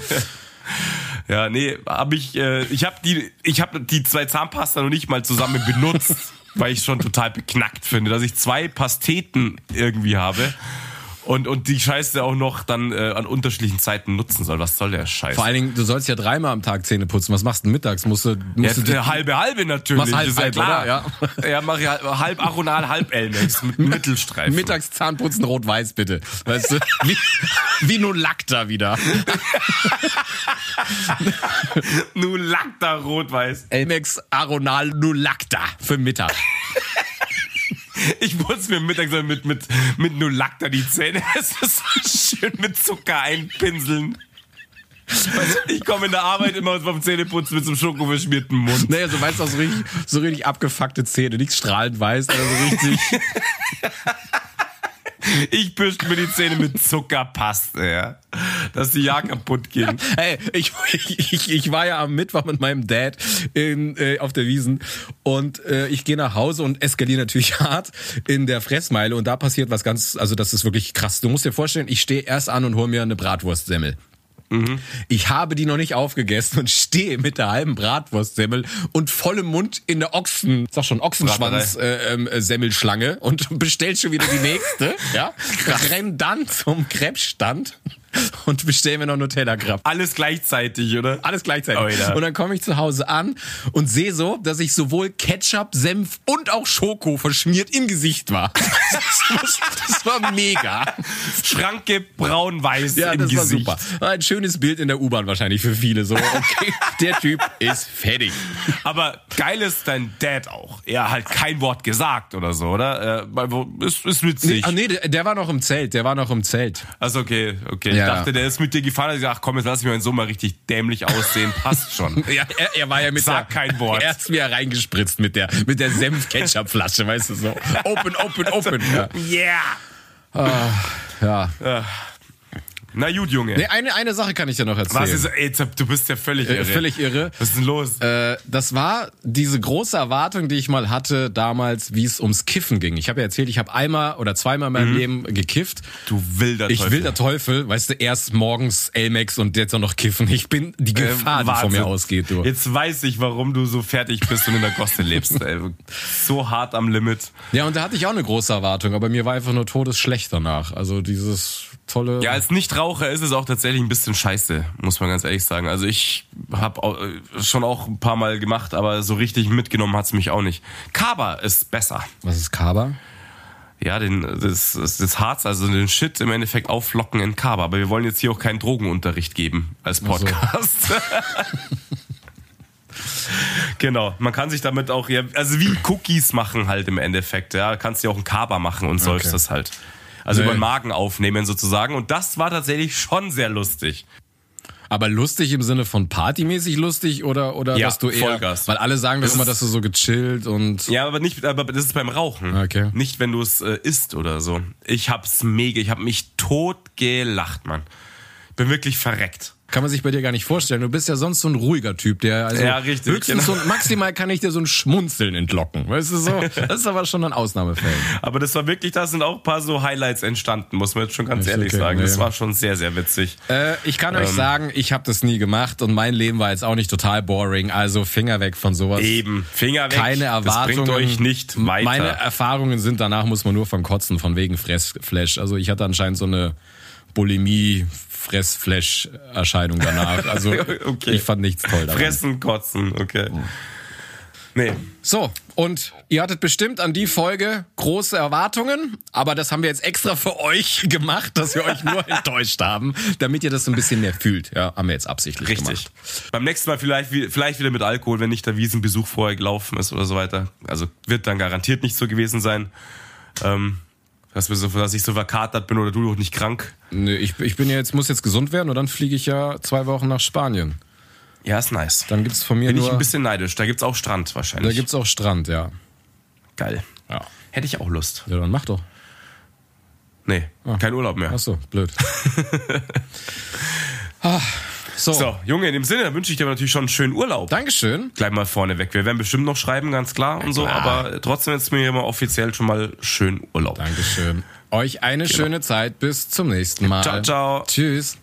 Ja, nee, hab ich, äh, ich habe die, ich habe die zwei Zahnpasta noch nicht mal zusammen benutzt, weil ich schon total beknackt finde, dass ich zwei Pasteten irgendwie habe und, und die Scheiße auch noch dann äh, an unterschiedlichen Zeiten nutzen soll. Was soll der Scheiß? Vor allen Dingen, du sollst ja dreimal am Tag Zähne putzen. Was machst du mittags? Musst du, ja, musst du der halbe halbe natürlich. Machst halb, ja halb, klar. oder? Ja, ja mach ich halb, halb Aronal, halb Elmex mit Mittelstreifen. mittags Zahnputzen rot-weiß bitte. Weißt du? Wie, wie nun Lacta wieder. Nun Lacta rot-weiß. Elmex Aronal Nulacta für Mittag. Ich muss mir mittags mit, mit, mit Nulacta die Zähne, es ist so schön mit Zucker einpinseln. Ich komme in der Arbeit immer vom Zähneputzen mit so einem schokoverschmierten Mund. Naja, so weißt du, so richtig, so richtig abgefuckte Zähne, nichts strahlend weiß, aber so richtig. Ich bürsche mir die Zähne mit Zuckerpaste, ja. Dass die ja kaputt gehen. Hey, ich, ich, ich war ja am Mittwoch mit meinem Dad in, äh, auf der Wiesen und äh, ich gehe nach Hause und eskaliere natürlich hart in der Fressmeile und da passiert was ganz, also das ist wirklich krass. Du musst dir vorstellen, ich stehe erst an und hole mir eine Bratwurstsemmel. Mhm. Ich habe die noch nicht aufgegessen und stehe mit der halben Bratwurstsemmel und vollem Mund in der Ochsen, sag schon Ochsenschwanz äh, ähm, äh, Semmelschlange und bestell schon wieder die nächste, ja? Renn dann zum Krebsstand und bestell mir noch Nutella Crepe. Alles gleichzeitig, oder? Alles gleichzeitig. Alter. Und dann komme ich zu Hause an und sehe so, dass ich sowohl Ketchup, Senf und auch Schoko verschmiert im Gesicht war. Das, das war mega. Schranke braun-weiß Ja, im das Gesicht. war super. War ein schönes Bild in der U-Bahn wahrscheinlich für viele. So, okay, der Typ ist fertig. Aber geil ist dein Dad auch. Er hat kein Wort gesagt oder so, oder? Äh, ist, ist witzig. Nee, der, der war noch im Zelt. Der war noch im Zelt. Also okay, okay. Ja. Ich dachte, der ist mit dir gefahren. Ich dachte, ach komm, jetzt lass ich meinen Sohn mal richtig dämlich aussehen. Passt schon. Ja, er, er war ja mit Sag der, kein Wort. Er ist mir reingespritzt mit der, mit der Senf-Ketchup-Flasche, weißt du so. Open, open, open. Ja. Yeah! ja. Na gut, Junge. Nee, eine, eine Sache kann ich dir noch erzählen. Was ist, ey, du bist ja völlig Äh, irre. völlig irre. Was ist denn los? Äh, das war diese große Erwartung, die ich mal hatte damals, wie es ums Kiffen ging. Ich habe ja erzählt, ich habe einmal oder zweimal in meinem Leben gekifft. du wilder Ich Teufel. will der Teufel, weißt du, erst morgens Elmex und jetzt auch noch kiffen. Ich bin die Gefahr, die von Äh, mir ausgeht, du. Jetzt weiß ich, warum du so fertig bist und in der Gosse lebst. Ey. So hart am Limit. Ja, und da hatte ich auch eine große Erwartung, aber mir war einfach nur todesschlecht danach. Also dieses tolle. Ja, als Nichtraucher ist es auch tatsächlich ein bisschen scheiße, muss man ganz ehrlich sagen. Also ich habe schon auch ein paar Mal gemacht, aber so richtig mitgenommen hat's mich auch nicht. Kaba ist besser. Was ist Kaba? Ja, den, das, das, Harz, also den Shit im Endeffekt auflocken in Kaba. Aber wir wollen jetzt hier auch keinen Drogenunterricht geben als Podcast. genau, man kann sich damit auch, ja, also wie Cookies machen halt im Endeffekt. Ja, kannst du ja auch ein Kaba machen und säufst Okay. das halt. Also Nee. über den Magen aufnehmen sozusagen. Und das war tatsächlich schon sehr lustig. Aber lustig im Sinne von partymäßig lustig oder oder Ja, dass du eher, Vollgas. weil alle sagen doch Das immer, dass du so gechillt und Ja, aber nicht, aber das ist beim Rauchen. Okay. Nicht, wenn du es äh, isst oder so. Ich hab's mega, ich hab mich tot gelacht, Mann. Bin wirklich verreckt. Kann man sich bei dir gar nicht vorstellen. Du bist ja sonst so ein ruhiger Typ, der also Ja, richtig, höchstens genau. so maximal kann ich dir so ein Schmunzeln entlocken. Weißt du so? Das ist aber schon ein Ausnahmefall. Aber das war wirklich, da sind auch ein paar so Highlights entstanden, muss man jetzt schon ganz Ist ehrlich okay, sagen. Das nee. war schon sehr, sehr witzig. Äh, ich kann Ähm. euch sagen, ich habe das nie gemacht und mein Leben war jetzt auch nicht total boring. Also Finger weg von sowas. Eben, Finger weg. Keine Erwartungen. Das bringt euch nicht weiter. Meine Erfahrungen sind, danach muss man nur von kotzen, von wegen Fressflash. Also ich hatte anscheinend so eine Bulimie Fressflash-Erscheinung danach. Also Okay. ich fand nichts toll daran. Fressen, kotzen, okay. Nee, So, und ihr hattet bestimmt an die Folge große Erwartungen, aber das haben wir jetzt extra für euch gemacht, dass wir euch nur enttäuscht haben, damit ihr das so ein bisschen mehr fühlt. Ja, haben wir jetzt absichtlich richtig. gemacht. Beim nächsten Mal vielleicht, vielleicht wieder mit Alkohol, wenn nicht der Wiesenbesuch vorher gelaufen ist oder so weiter. Also wird dann garantiert nicht so gewesen sein. Ähm, dass, wir so, dass ich so verkatert bin oder du auch nicht krank. Nö, ich, ich bin ja jetzt, muss jetzt gesund werden und dann fliege ich ja zwei Wochen nach Spanien. Ja, ist nice. Dann gibt's von mir Bin ich nur, ein bisschen neidisch. Da gibt's auch Strand da wahrscheinlich. gibt's auch Strand, ja. Geil. Ja. Hätte ich auch Lust. Ja, dann mach doch. Nee, kein Urlaub mehr. Ach so, blöd. ah, so. So, Junge, in dem Sinne, wünsche ich dir natürlich schon einen schönen Urlaub. Dankeschön. Gleich mal vorne weg. Wir werden bestimmt noch schreiben, ganz klar und so, klar. aber trotzdem jetzt mir hier mal offiziell schon mal schönen Urlaub. Dankeschön. Euch eine schöne Zeit. Bis zum nächsten Mal. Ciao, ciao. Tschüss.